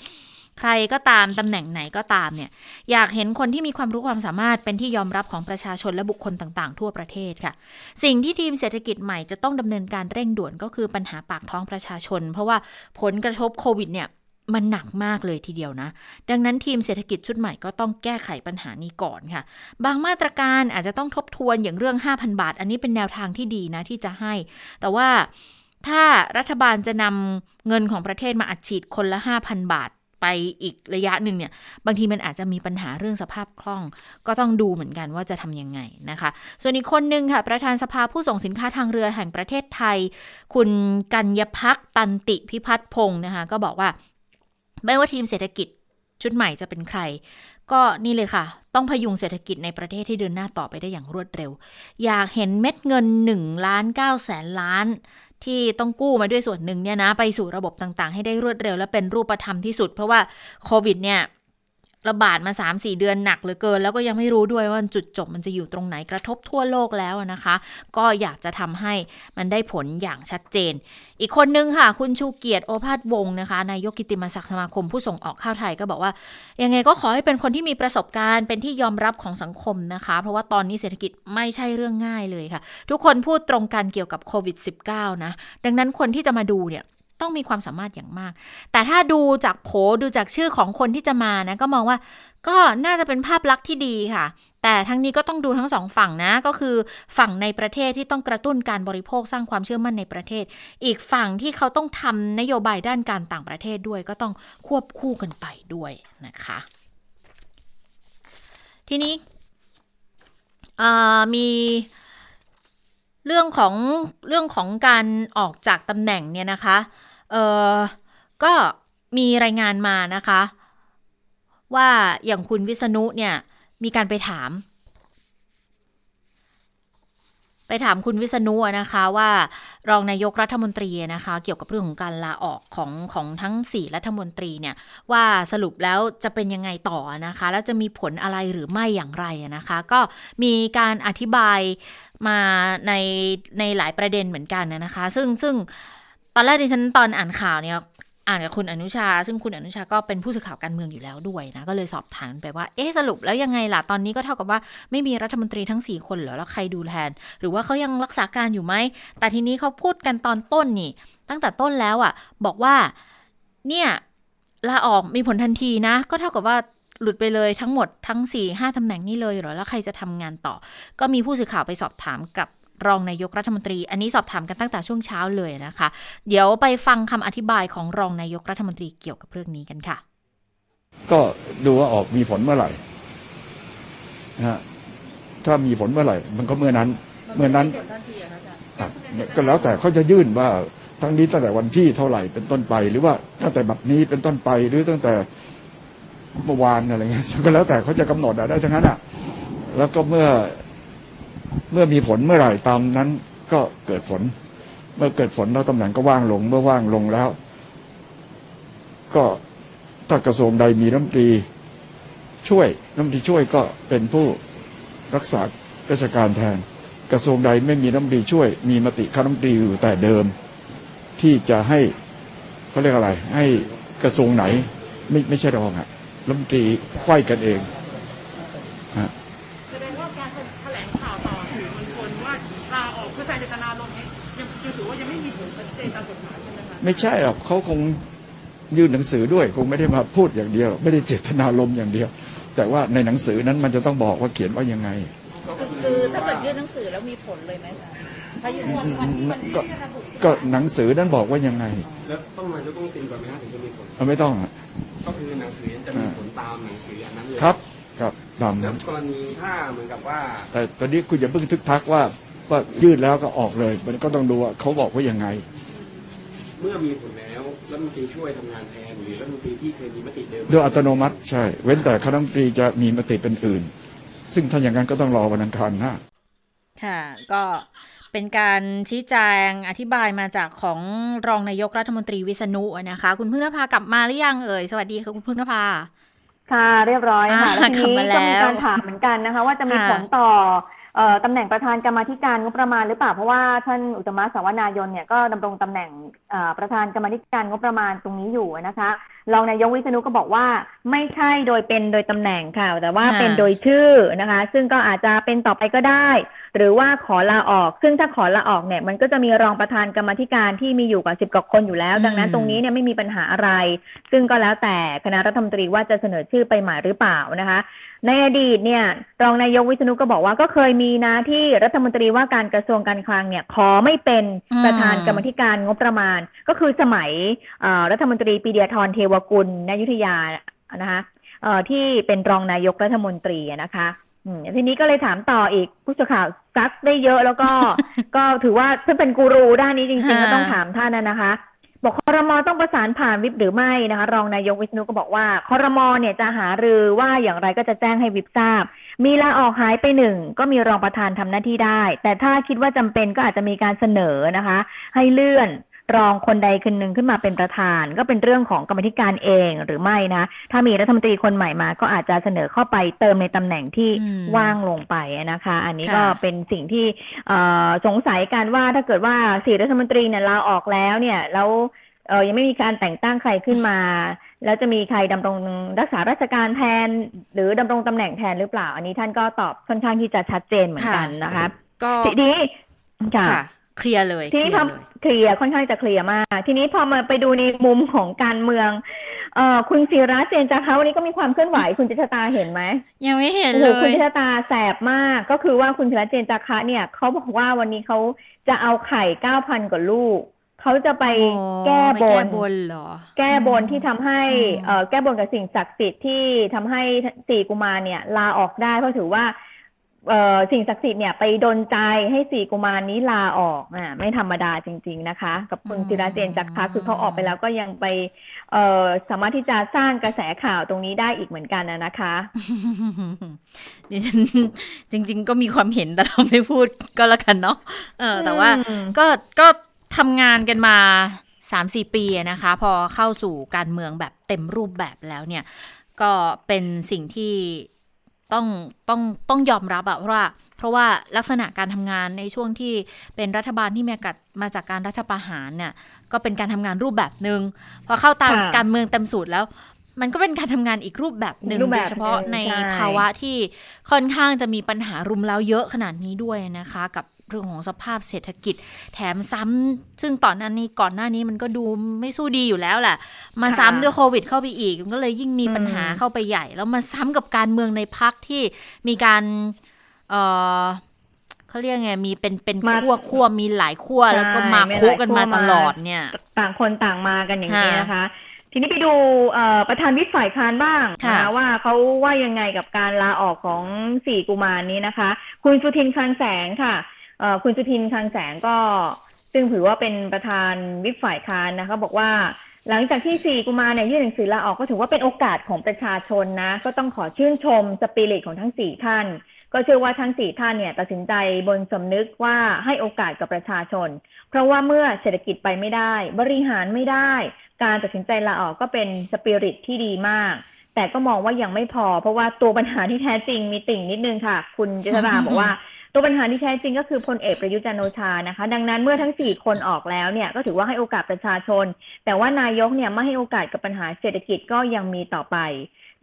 ใครก็ตามตำแหน่งไหนก็ตามเนี่ยอยากเห็นคนที่มีความรู้ความสามารถเป็นที่ยอมรับของประชาชนและบุคคลต่างๆ ทั่วประเทศค่ะ สิ่งที่ทีมเศรษฐกิจใหม่จะต้องดำเนินการเร่งด่วนก็คือปัญหาปากท้องประชาชน เพราะว่าผลกระทบโควิดเนี่ย มันหนักมากเลยทีเดียวนะ ดังนั้นทีมเศรษฐกิจชุดใหม่ก็ต้องแก้ไขปัญหานี้ก่อนค่ะ บางมาตรการอาจจะต้องทบทวนอย่างเรื่อง 5,000 บาท อันนี้เป็นแนวทางที่ดีนะที่จะให้ แต่ว่าถ้ารัฐบาลจะนำเงินของประเทศมาอัดฉีดคนละ 5,000 บาทไปอีกระยะหนึ่งเนี่ย บางทีมันอาจจะมีปัญหาเรื่องสภาพคล่อง ก็ต้องดูเหมือนกันว่าจะทำยังไงนะคะ ส่วนอีกคนหนึ่งค่ะ ประธานสภาผู้ส่งสินค้าทางเรือแห่งประเทศไทย คุณกัญญพักตันติพิพัฒน์พงศ์นะคะ ก็บอกว่า ไม่ว่าทีมเศรษฐกิจชุดใหม่จะเป็นใคร ก็นี่เลยค่ะ ต้องพยุงเศรษฐกิจในประเทศให้เดินหน้าต่อไปได้อย่างรวดเร็ว อยากเห็นเม็ดเงิน1ล้าน9แสนล้าน ที่ต้องกู้มาด้วยส่วนหนึ่งเนี่ยนะ ไปสู่ระบบต่างๆ ให้ได้รวดเร็วและเป็นรูปธรรมที่สุด เพราะว่าโควิดเนี่ย ระบาดมา 3-4 เดือนหนักเหลือเกิน แล้วก็ยังไม่รู้ด้วยว่าจุดจบมันจะอยู่ตรงไหนกระทบทั่วโลกแล้วนะคะ ก็อยากจะทำให้มันได้ผลอย่างชัดเจน อีกคนนึงค่ะ คุณชูเกียรติโอภาสวงศ์นะคะนายกกิติมศักดิ์สมาคมผู้ส่งออกข้าวไทยก็บอกว่า ยังไงก็ขอให้เป็นคนที่มีประสบการณ์ เป็นที่ยอมรับของสังคมนะคะ เพราะว่าตอนนี้เศรษฐกิจไม่ใช่เรื่องง่ายเลยค่ะ ทุกคนพูดตรงกันเกี่ยวกับโควิด -19 นะดังนั้นคนที่จะมาดูเนี่ย ต้องมีความสามารถอย่างมาก แต่ถ้าดูจากโผดูจากชื่อของคนที่จะมานะ ก็มองว่าก็น่าจะเป็นภาพลักษณ์ที่ดีค่ะ แต่ทั้งนี้ก็ต้องดูทั้งสองฝั่งนะ ก็คือฝั่งในประเทศที่ต้องกระตุ้นการบริโภคสร้างความเชื่อมั่นในประเทศ อีกฝั่งที่เขาต้องทำนโยบายด้านการต่างประเทศด้วย ก็ต้องควบคู่กันไปด้วยนะคะ ทีนี้มีเรื่องของเรื่องของการออกจากตำแหน่งเนี่ยนะคะ เออก็มีรายงานมานะคะ ว่าอย่างคุณวิษณุเนี่ยมีการไปถาม ไปถามคุณวิษณุนะคะว่ารองนายกรัฐมนตรีนะคะเกี่ยวกับเรื่องของการลาออกของของทั้ง 4 รัฐมนตรีเนี่ยว่าสรุปแล้วจะเป็นยังไงต่อนะคะ แล้วจะมีผลอะไรหรือไม่อย่างไรนะคะ ก็มีการอธิบายมาในในหลายประเด็นเหมือนกันนะคะ ซึ่งซึ่ง อนแรกดิฉันตอนอ่านข่าวเนี่ยอ่านกับคุณอนุชา ซึ่งคุณอนุชาก็เป็นผู้สื่อข่าวการเมืองอยู่แล้วด้วยนะ ก็เลยสอบถามไปว่า เอ๊ะสรุปแล้วยังไงล่ะ ตอนนี้ก็เท่ากับว่าไม่มีรัฐมนตรีทั้ง 4 คนเหรอ แล้วใครดูแทน หรือว่าเขายังรักษาการอยู่ไหม แต่ทีนี้เขาพูดกันตอนต้นนี่ ตั้งแต่ต้นแล้วอะ่ะ บอกว่า เนี่ยลาออกมีผลทันทีนะ ก็เท่ากับว่าหลุดไปเลยทั้งหมดทั้ง4 5ตำแหน่งนี่เลยเหรอ แล้วใครจะทำงานต่อ ก็มีผู้สื่อข่าวไปสอบถามกับ รองนายกรัฐมนตรี อันนี้สอบถามกันตั้งแต่ช่วงเช้าเลยนะคะ เดี๋ยวไปฟังคำอธิบายของรองนายกรัฐมนตรีเกี่ยวกับเรื่องนี้กันค่ะ ก็ดูว่าออกมีผลเมื่อไหร่นะฮะถ้ามีผลเมื่อไหร่ มันก็เมื่อนั้น เมื่อนั้นก็แล้วแต่เขาจะยื่นว่าทั้งนี้ตั้งแต่วันที่เท่าไหร่เป็นต้นไป หรือว่าตั้งแต่บัดนี้เป็นต้นไปหรือตั้งแต่เมื่อวานอะไรเงี้ยก็แล้วแต่เขาจะกำหนดได้ทั้งนั้นอะ แล้วก็เมื่อ เมื่อมีผลเมื่อไหร่ตามนั้นก็เกิดผล เมื่อเกิดผลแล้วตำแหน่งก็ว่างลง เมื่อว่างลงแล้ว ก็ถ้ากระทรวงใดมีรัฐมนตรีช่วยรัฐมนตรีช่วยก็เป็นผู้รักษาราชการแทน กระทรวงใดไม่มีรัฐมนตรีช่วย มีมติคณะรัฐมนตรีอยู่แต่เดิม ที่จะให้เขาเรียกอะไร ให้กระทรวงไหน ไม่ไม่ใช่รองอะรัฐมนตรีไขว้กันเอง ม่มีผลชัดเจนตามกฎหมายใช่ไหมคะไม่ใช่หรอกเขาคงยื่นหนังสือด้วยคงไม่ได้มาพูดอย่างเดียว ไม่ได้เจตนารมณ์อย่างเดียว แต่ว่าในหนังสือนั้นมันจะต้องบอกว่าเขียนว่ายังไง คือถ้าเกิดยื่นหนังสือแล้วมีผลเลยไหมคะถ้ายื่นวันวันที่มันก็ก็หนังสือนั้นบอกว่ายังไง แล้วต้องนายกต้องเซ็นก่อนไหมฮะถึงจะมีผลเอาไม่ต้องอะก็คือหนังสือจะมีผลตามหนังสืออันนั้นเลยครับ ครับตามแล้นั้วนกรณีถ้าเหมือนกับว่า แต่ตอนนี้คุณอย่าเพิ่งทึกทักว่า ว่ายื่นแล้วก็ออกเลย มันก็ต้องดูว่าเขาบอกว่ายังไง เมื่อมีผลแล้วรัฐมนตรีช่วยทำงานแทนหรือรัฐมนตรีที่เคยมีมติเดิมโดยอัตโนมัติใช่ เว้นแต่คณะรัฐมนตรีจะมีมติเป็นอื่น ซึ่งถ้าอย่างนั้นก็ต้องรอวันอังคารหน้าค่ะก็เป็นการชี้แจงอธิบายมาจากของรองนายกรัฐมนตรีวิษณุนะคะ คุณพึ่งนภากลับมาหรือยังเอ่ยสวัสดีค่ะคุณพึ่งนภาค่ะเรียบร้อยค่ะอ่าแล้วทีนี้กลับมาก็มีแล้วการถามเหมือนกันนะคะ ว่าจะมีค่ะผลต่อเอ่อ ตำแหน่งประธานกรรมาธิการงบประมาณหรือเปล่าเพราะว่าท่านอุตตมะสาวนายนเนี่ยก็ดำรงตำแหน่งเอ่อประธานกรรมาธิการงบประมาณตรงนี้อยู่นะคะรองนายกวิษณุก็บอกว่า ไม่ใช่โดยเป็นโดยตำแหน่งค่ะ แต่ว่าค่ะเป็นโดยชื่อนะคะ ซึ่งก็อาจจะเป็นต่อไปก็ได้ หรือว่าขอลาออก ซึ่งถ้าขอลาออกเนี่ยมันก็จะมีรองประธานกรรมาธิการที่มีอยู่กว่าสิบกว่าคนอยู่แล้ว ดังนั้นตรงนี้เนี่ยไม่มีปัญหาอะไร ซึ่งก็แล้วแต่คณะรัฐมนตรีว่าจะเสนอชื่อไปใหม่หรือเปล่านะคะในอดีตเนี่ยรองนายกวิษณุก็บอกว่าก็เคยมีนะที่รัฐมนตรีว่าการกระทรวงการคลังเนี่ยขอไม่เป็นอืมประธานกรรมาธิการงบประมาณ ก็คือสมัยเอ่อรัฐมนตรีปีเดียทรเทวกุลนายุทธยานะคะเอ่อที่เป็นรองนายกรัฐมนตรีอะนะคะอืมทีนี้ก็เลยถามต่ออีกผู้สื่อข่าวซักได้เยอะแล้วก็ ก็ถือว่าท่านเป็นกูรูด้านนี้จริงๆค่ะก็ต้องถามท่านนะนะคะ บอกคอรมอต้องประสานผ่านวิปหรือไม่นะคะ รองนายกวิษณุก็บอกว่าคอรมอเนี่ยจะหารือว่าอย่างไรก็จะแจ้งให้วิปทราบ มีลาออกหายไปหนึ่งก็มีรองประธานทำหน้าที่ได้ แต่ถ้าคิดว่าจำเป็นก็อาจจะมีการเสนอนะคะ ให้เลื่อน รองคนใดคนหนึ่งขึ้นมาเป็นประธาน ก็เป็นเรื่องของกรรมธิการเองหรือไม่นะ ถ้ามีรัฐมนตรีคนใหม่มา ก็อาจจะเสนอเข้าไปเติมในตำแหน่งที่อืมว่างลงไปนะคะ อันนี้ค่ะก็เป็นสิ่งที่เอ่อสงสัยกันว่าถ้าเกิดว่าสี่รัฐมนตรีเนี่ยลาออกแล้วเนี่ยแล้วเออยังไม่มีการแต่งตั้งใครขึ้นมา แล้วจะมีใครดำรงรักษาราชการแทน หรือดำรงตำแหน่งแทนหรือเปล่า อันนี้ท่านก็ตอบค่อนข้างที่จะชัดเจนเหมือนกันนะคะก็ทีนี้ค่ะค่ะ เคลียร์เลยทีนี้เคพลีอยร์เลยเคลียร์ค่อนข้างจะเคลียร์มาก ทีนี้พอมาไปดูในมุมของการเมืองเอ่อคุณศิระเจนจาคะวันนี้ก็มีความเคลื่อนไหวคุณจิตรตาเห็นไหมยังไม่เห็นโอ้โหเลคุณยจิตรตาแสบมากก็คือว่าคุณศิระเจนจาคะเนี่ยเขาบอกว่าวันนี้เขาจะเอาไข่เก้าพันกว่าลูกเขาจะไปโอ้แก้ไปบแก้นบนเหรอ แก้บนที่ทำให้อืมเอ่อแก้บนกับสิ่งศักดิ์สิทธิ์ที่ทำให้สี่กุมารเนี่ย ลาออกได้เพราะถือว่าเอ่อ สิ่งศักดิ์สิทธิ์เนี่ยไปดนใจให้สี่กุมารนี้ลาออกอ่าไม่ธรรมดาจริง ๆนะคะ กับคุณศิระเจนจักรคะคือเขาออกไปแล้วก็ยังไปเอ่อสามารถที่จะสร้างกระแสข่าวตรงนี้ได้อีกเหมือนกันนะนะคะดิฉันจริง ๆ ก็มีความเห็นแต่เราไม่พูดก็แล้วกันเนาะเออแต่ว่าอืมก็ก็ทำงานกันมาสามสี่ปีอะนะคะ พอเข้าสู่การเมืองแบบเต็มรูปแบบแล้วเนี่ย ก็เป็นสิ่งที่ ต้องต้องต้องยอมรับอะเพราะว่า เพราะว่าลักษณะการทำงานในช่วงที่เป็นรัฐบาลที่มากัดมาจากการรัฐประหารเนี่ยก็เป็นการทำงานรูปแบบหนึง่งพอเข้าตามค่ะการเมืองเต็มสูตรแล้ว มันก็เป็นการทำงานอีกรูปแบบหนึ่งรูปโดแบบยเฉพาะหนึ่งในใช่ภาวะที่ค่อนข้างจะมีปัญหารุมเร้าเยอะขนาดนี้ด้วยนะคะ กับ เรื่องของสภาพเศรษฐกิจ แถมซ้ำซึ่งตอนนั้นนี้ก่อนหน้านี้มันก็ดูไม่สู้ดีอยู่แล้วแหละมาซ้ำด้วยโควิดเข้าไปอีกมันก็เลยยิ่งมีปัญหาเข้าไปใหญ่ แล้วมาซ้ำกับการเมืองในพักที่มีการเออเขาเรียกไงมีเป็นเป็นมาขั้วขั้วมีหลายขั้วแล้วก็มาใช่คุกันมาหลายขั้วตลอดเนี่ย ต่างคนต่างมากันอย่างนี้ค่ะนะคะทีนี้ไปดูเอ่อประธานวิปฝ่ายค้านบ้างค่ะนะคะว่าเขาว่ายังไงกับการลาออกของสี่กุมารนี้นะคะ คุณสุทินคลังแสงค่ะเอ่อ คุณสุทินคลังแสงก็ซึ่งถือว่าเป็นประธานวิปฝ่ายค้านนะคะบอกว่าหลังจากที่สี่กุมารเนี่ยยื่นหนังสือลาออกก็ถือว่าเป็นโอกาสของประชาชนนะ ก็ต้องขอชื่นชมสปิริตของทั้งสี่ท่าน ก็เชื่อว่าทั้งสี่ท่านเนี่ยตัดสินใจบนสำนึกว่าให้โอกาสกับประชาชน เพราะว่าเมื่อเศรษฐกิจไปไม่ได้ บริหารไม่ได้ การตัดสินใจลาออกก็เป็นสปิริตที่ดีมาก แต่ก็มองว่ายังไม่พอ เพราะว่าตัวปัญหาที่แท้จริงมีติ่งนิดนึงค่ะ คุณจิตราบอกว่า ตัวปัญหาที่แท้จริงก็คือพลเอกประยุทธ์จันโอชานะคะ ดังนั้นเมื่อทั้งสี่คนออกแล้วเนี่ยก็ถือว่าให้โอกาสประชาชน แต่ว่านายกเนี่ยไม่ให้โอกาสกับปัญหาเศรษฐกิจก็ยังมีต่อไป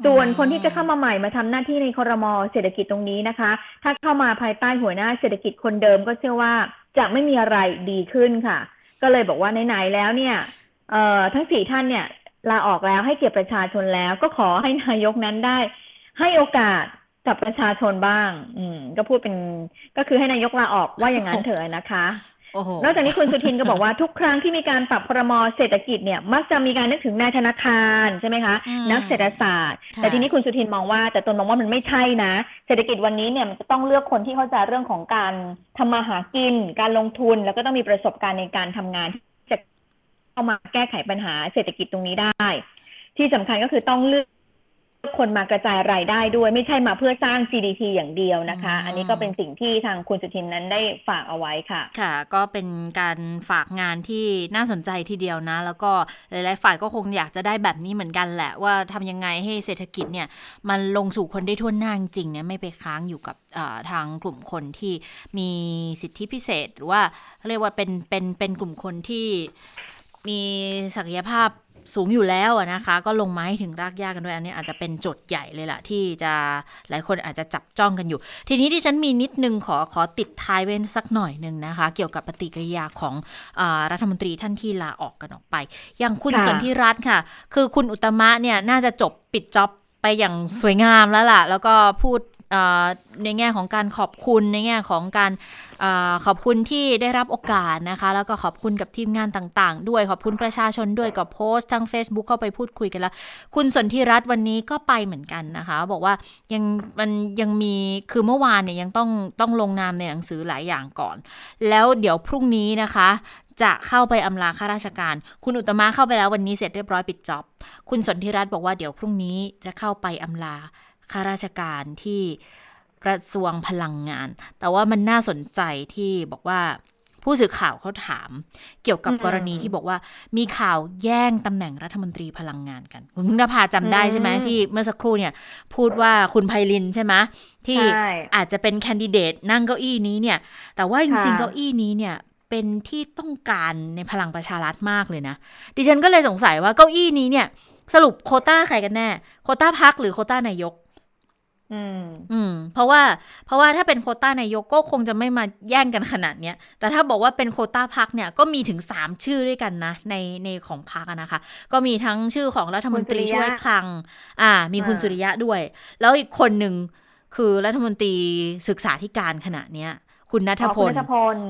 ส่วนคนที่จะเข้ามาใหม่มาทำหน้าที่ในครมเศรษฐกิจตรงนี้นะคะ ถ้าเข้ามาภายใต้หัวหน้าเศรษฐกิจคนเดิมก็เชื่อว่าจะไม่มีอะไรดีขึ้นค่ะ ก็เลยบอกว่าไหนๆแล้วเนี่ยเอ่อทั้งสี่ท่านเนี่ยลาออกแล้วให้เกียรติประชาชนแล้ว ก็ขอให้นายกนั้นได้ ให้โอกาส กับประชาชนบ้าง อืม ก็พูดเป็นก็คือให้นายกลาออกว่าอย่างนั้นเถอะนะคะนอกจากนี้คุณสุทินก็บอกว่าทุกครั้งที่มีการปรับพรมเศรษฐกิจเนี่ย มักจะมีการนึกถึงนายธนาคารใช่ไหมคะนักเศรษฐศาสตร์ แต่ทีนี้คุณสุทินมองว่าแต่ตนมองว่ามันไม่ใช่นะ เศรษฐกิจวันนี้เนี่ยมันจะต้องเลือกคนที่เข้าใจเรื่องของการทำมาหากิน การลงทุนแล้วก็ต้องมีประสบการณ์ในการทำงานจะเข้ามาแก้ไขปัญหาเศรษฐกิจตรงนี้ได้ ที่สำคัญก็คือต้องเลือก คนมากระจายรายได้ด้วย ไม่ใช่มาเพื่อสร้าง GDP อย่างเดียวนะคะ อันนี้ก็เป็นสิ่งที่ทางคุณสุทินนั้นได้ฝากเอาไว้ค่ะ ค่ะ ก็เป็นการฝากงานที่น่าสนใจทีเดียวนะ แล้วก็หลายๆฝ่ายก็คงอยากจะได้แบบนี้เหมือนกันแหละ ว่าทำยังไงให้เศรษฐกิจเนี่ยมันลงสู่คนได้ทั่วหน้าจริงเนี่ยไม่ไปค้างอยู่กับทางกลุ่มคนที่มีสิทธิพิเศษ หรือว่าเรียกว่าเป็นเป็นเป็นกลุ่มคนที่มีศักยภาพ สูงอยู่แล้วนะคะ ก็ลงไม้ถึงรากหญ้ากันด้วยอันนี้อาจจะเป็นโจทย์ใหญ่เลยล่ะ ที่จะหลายคนอาจจะจับจ้องกันอยู่ ทีนี้ที่ฉันมีนิดนึงขอขอติดท้ายเว้นสักหน่อยหนึ่งนะคะ เกี่ยวกับปฏิกิริยาของอรัฐมนตรีท่านที่ลาออกกันออกไป อย่างคุณสนธิรัตน์ค่ะ คือคุณอุตมะเนี่ยน่าจะจบปิดจ็อบไปอย่างสวยงามแล้วล่ะ แล้วก็พูด ในแง่ของการขอบคุณในแง่ของการอขอบคุณที่ได้รับโอกาสนะคะ แล้วก็ขอบคุณกับทีมงานต่างๆ ด้วยขอบคุณประชาชนด้วยกับโพสต์ทาง Facebook เข้าไปพูดคุยกันแล้ว คุณสนธิรัตน์วันนี้ก็ไปเหมือนกันนะคะ บอกว่ายังมันยังมีคือเมื่อวานเนี่ยยังต้องต้องลงนามในหนังสือหลายอย่างก่อน แล้วเดี๋ยวพรุ่งนี้นะคะจะเข้าไปอำลาข้าราชการ คุณอุตมะเข้าไปแล้ววันนี้เสร็จเรียบร้อยปิดจ็อบ คุณสนธิรัตน์บอกว่าเดี๋ยวพรุ่งนี้จะเข้าไปอำลา ข้าราชการที่กระทรวงพลังงาน แต่ว่ามันน่าสนใจที่บอกว่าผู้สื่อข่าวเขาถาม เกี่ยวกับกรณีที่บอกว่ามีข่าวแย่งตำแหน่งรัฐมนตรีพลังงานกัน คุณพึ่งนภาจำได้ใช่ไหมที่เมื่อสักครู่เนี่ย พูดว่าคุณไพลินใช่ไหมที่อาจจะเป็นแคนดิเดตนั่งเก้าอี้นี้เนี่ย แต่ว่าจริงๆเก้าอี้นี้เนี่ยเป็นที่ต้องการในพลังประชารัฐมากเลยนะ ดิฉันก็เลยสงสัยว่าเก้าอี้นี้เนี่ย สรุปโคต้าใครกันแน่ โคต้าพักหรือโคต้านายก อืม อืม เพราะว่า เพราะว่าถ้าเป็นโคต้านายกก็คงจะไม่มาแย่งกันขนาดเนี้ย แต่ถ้าบอกว่าเป็นโคต้าพักเนี่ยก็มีถึงสามชื่อด้วยกันนะ ในในของพักนะคะ ก็มีทั้งชื่อของรัฐมนตรีช่วยคลัง อ่า มีคุณสุริยะด้วย แล้วอีกคนหนึ่งคือรัฐมนตรีศึกษาธิการขณะเนี้ย คุณนัทพล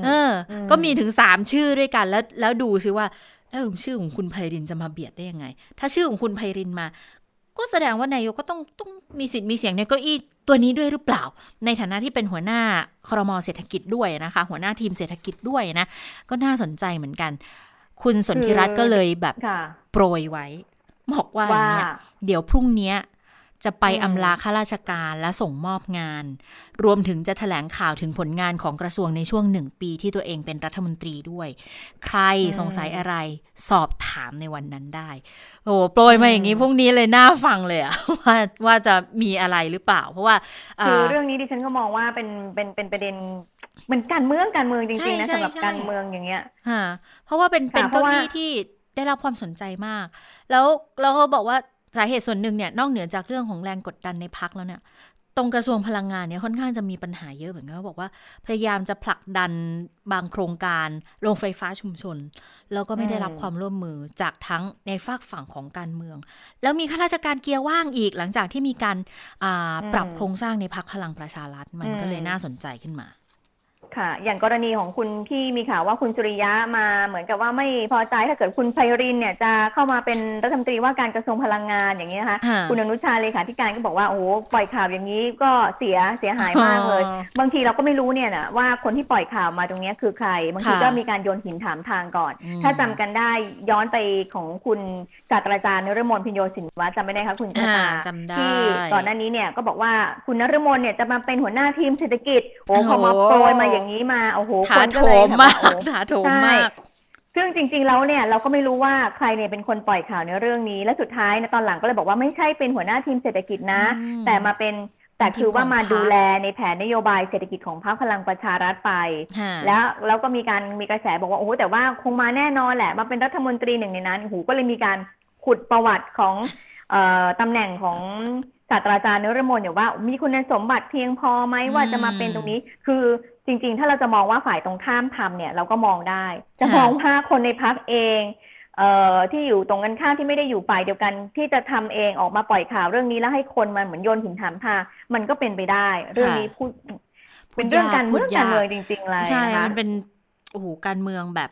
เออ ก็มีถึงสามชื่อด้วยกันแล้วแล้วดูซิว่าแล้วชื่อของคุณไพรินจะมาเบียดได้ยังไง ถ้าชื่อของคุณไพรินมา ก็แสดงว่านายกก็ต้องต้องมีสิทธิ์มีเสียงในเก้าอี้ตัวนี้ด้วยหรือเปล่า ในฐานะที่เป็นหัวหน้าครมเศรษฐกิจด้วยนะคะ หัวหน้าทีมเศรษฐกิจด้วยนะ ก็น่าสนใจเหมือนกัน คุณสนธิรัตน์ก็เลยแบบโปรยไว้ บอกว่าเนี่ยเดี๋ยวพรุ่งนี้ จะไปอำลาข้าราชการและส่งมอบงาน รวมถึงจะถแถลงข่าวถึงผลงานของกระทรวงในช่วงหนึ่งปีที่ตัวเองเป็นรัฐมนตรีด้วย ใครสงสัยอะไรสอบถามในวันนั้นได้ โอ้โปรยมาอย่างนี้พรุ่งนี้เลยน่าฟังเลยอะว่าว่าจะมีอะไรหรือเปล่า เพราะว่าคือเรื่องนี้ดิฉันก็มองว่าเป็นเป็นเป็นประเด็นเหมือนการเมืองการเมืองจริงๆนะสำหรับการเมืองอย่างเงี้ยเพราะว่าเป็นเป็นเก้าอี้ที่ได้รับความสนใจมาก แล้วเราก็บอกว่า สาเหตุส่วนหนึ่งเนี่ยนอกเหนือจากเรื่องของแรงกดดันในพักแล้วเนี่ยตรงกระทรวงพลังงานเนี่ยค่อนข้างจะมีปัญหาเยอะเหมือนกันเขาบอกว่าพยายามจะผลักดันบางโครงการโรงไฟฟ้าชุมชน แล้วก็ไม่ได้รับความร่วมมือจากทั้งในฝากฝั่งของการเมือง แล้วมีข้าราชการเกียร์ว่างอีกหลังจากที่มีการปรับโครงสร้างในพักพลังประชารัฐมันก็เลยน่าสนใจขึ้นมา ค่ะ อย่างกรณีของคุณที่มีข่าวว่าคุณสุริยะมาเหมือนกับว่าไม่พอใจถ้าเกิดคุณไพรินเนี่ยจะเข้ามาเป็นรัฐมนตรีว่าการกระทรวงพลังงานอย่างนี้นะคะคุณอนุชาเลขาธิการก็บอกว่าโอ้ปล่อยข่าวอย่างนี้ก็เสียเสียหายมากเลย บางทีเราก็ไม่รู้เนี่ยนะว่าคนที่ปล่อยข่าวมาตรงนี้คือใคร บางทีก็มีการโยนหินถามทางก่อน ถ้าจำกันได้ย้อนไปของคุณศาสตราจารย์นฤมลพิญโยสินวัฒน์จำไม่ได้คะคุณชาตาที่ก่อนหน้านี้เนี่ยก็บอกว่าคุณนฤมลเนี่ยจะมาเป็นหัวหน้าทีมเศรษฐกิจโอ้พอมาโปรยมาอย่างนี้มาโอ้โหคนก็เลยมากถาโถมมากซึ่งจริง ๆ แล้วเนี่ยเราก็ไม่รู้ว่าใครเนี่ยเป็นคนปล่อยข่าวในเรื่องนี้ และสุดท้ายในตอนหลังก็เลยบอกว่าไม่ใช่เป็นหัวหน้าทีมเศรษฐกิจนะ แต่มาเป็นแต่คือว่ามาดูแลในแผนนโยบายเศรษฐกิจของพรรคพลังประชารัฐไป แล้วแล้วก็มีการมีกระแสบอกว่าโอ้แต่ว่าคงมาแน่นอนแหละ มาเป็นรัฐมนตรีหนึ่งในนั้นโอ้โหก็เลยมีการขุดประวัติของเอ่อตำแหน่งของศาสตราจารย์นรมนเนี่ยว่ามีคุณสมบัติเพียงพอไหมว่าจะมาเป็นตรงนี้ คือ จริง ๆ ถ้าเราจะมองว่าฝ่ายตรงข้ามทำเนี่ย เราก็มองได้ จะมองว่าคนในพักเองเอ่อที่อยู่ตรงกันข้ามที่ไม่ได้อยู่ฝ่ายเดียวกัน ที่จะทำเองออกมาปล่อยข่าวเรื่องนี้แล้วให้คนมาเหมือนโยนหินถามทางมันก็เป็นไปได้ เรื่องนี้พูดเป็นเรื่องการเมืองการเมืองจริงๆเลยใช่มันเป็นโอ้โหการเมืองแบบ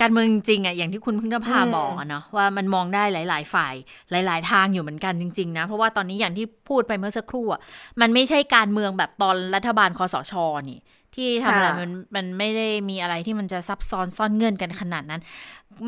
การเมืองจริงอะอย่างที่คุณพึ่งนภาบอกเนาะว่ามันมองได้หลาย ๆ ฝ่ายหลาย ๆ ทางอยู่เหมือนกันจริง ๆ นะ เพราะว่าตอนนี้อย่างที่พูดไปเมื่อสักครู่อะมันไม่ใช่การเมืองแบบตอนรัฐบาลคอสชนี่ ที่ทำอะไรมันมันไม่ได้มีอะไรที่มันจะซับซ้อนซ่อนเงื่อนกันขนาดนั้น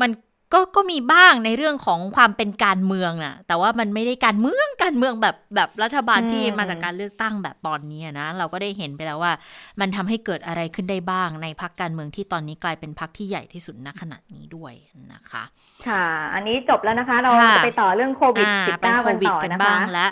มันก็ก็มีบ้างในเรื่องของความเป็นการเมืองน่ะ แต่ว่ามันไม่ได้การเมืองการเมืองแบบแบบรัฐบาลที่มาจากการเลือกตั้งแบบตอนนี้นะ เราก็ได้เห็นไปแล้วว่า มันทำให้เกิดอะไรขึ้นได้บ้างในพักการเมืองที่ตอนนี้กลายเป็นพักที่ใหญ่ที่สุดณขณะนี้ด้วยนะคะ ค่ะ อันนี้จบแล้วนะคะ เราจะไปต่อเรื่องโควิด -19 กันต่อนะคะแล้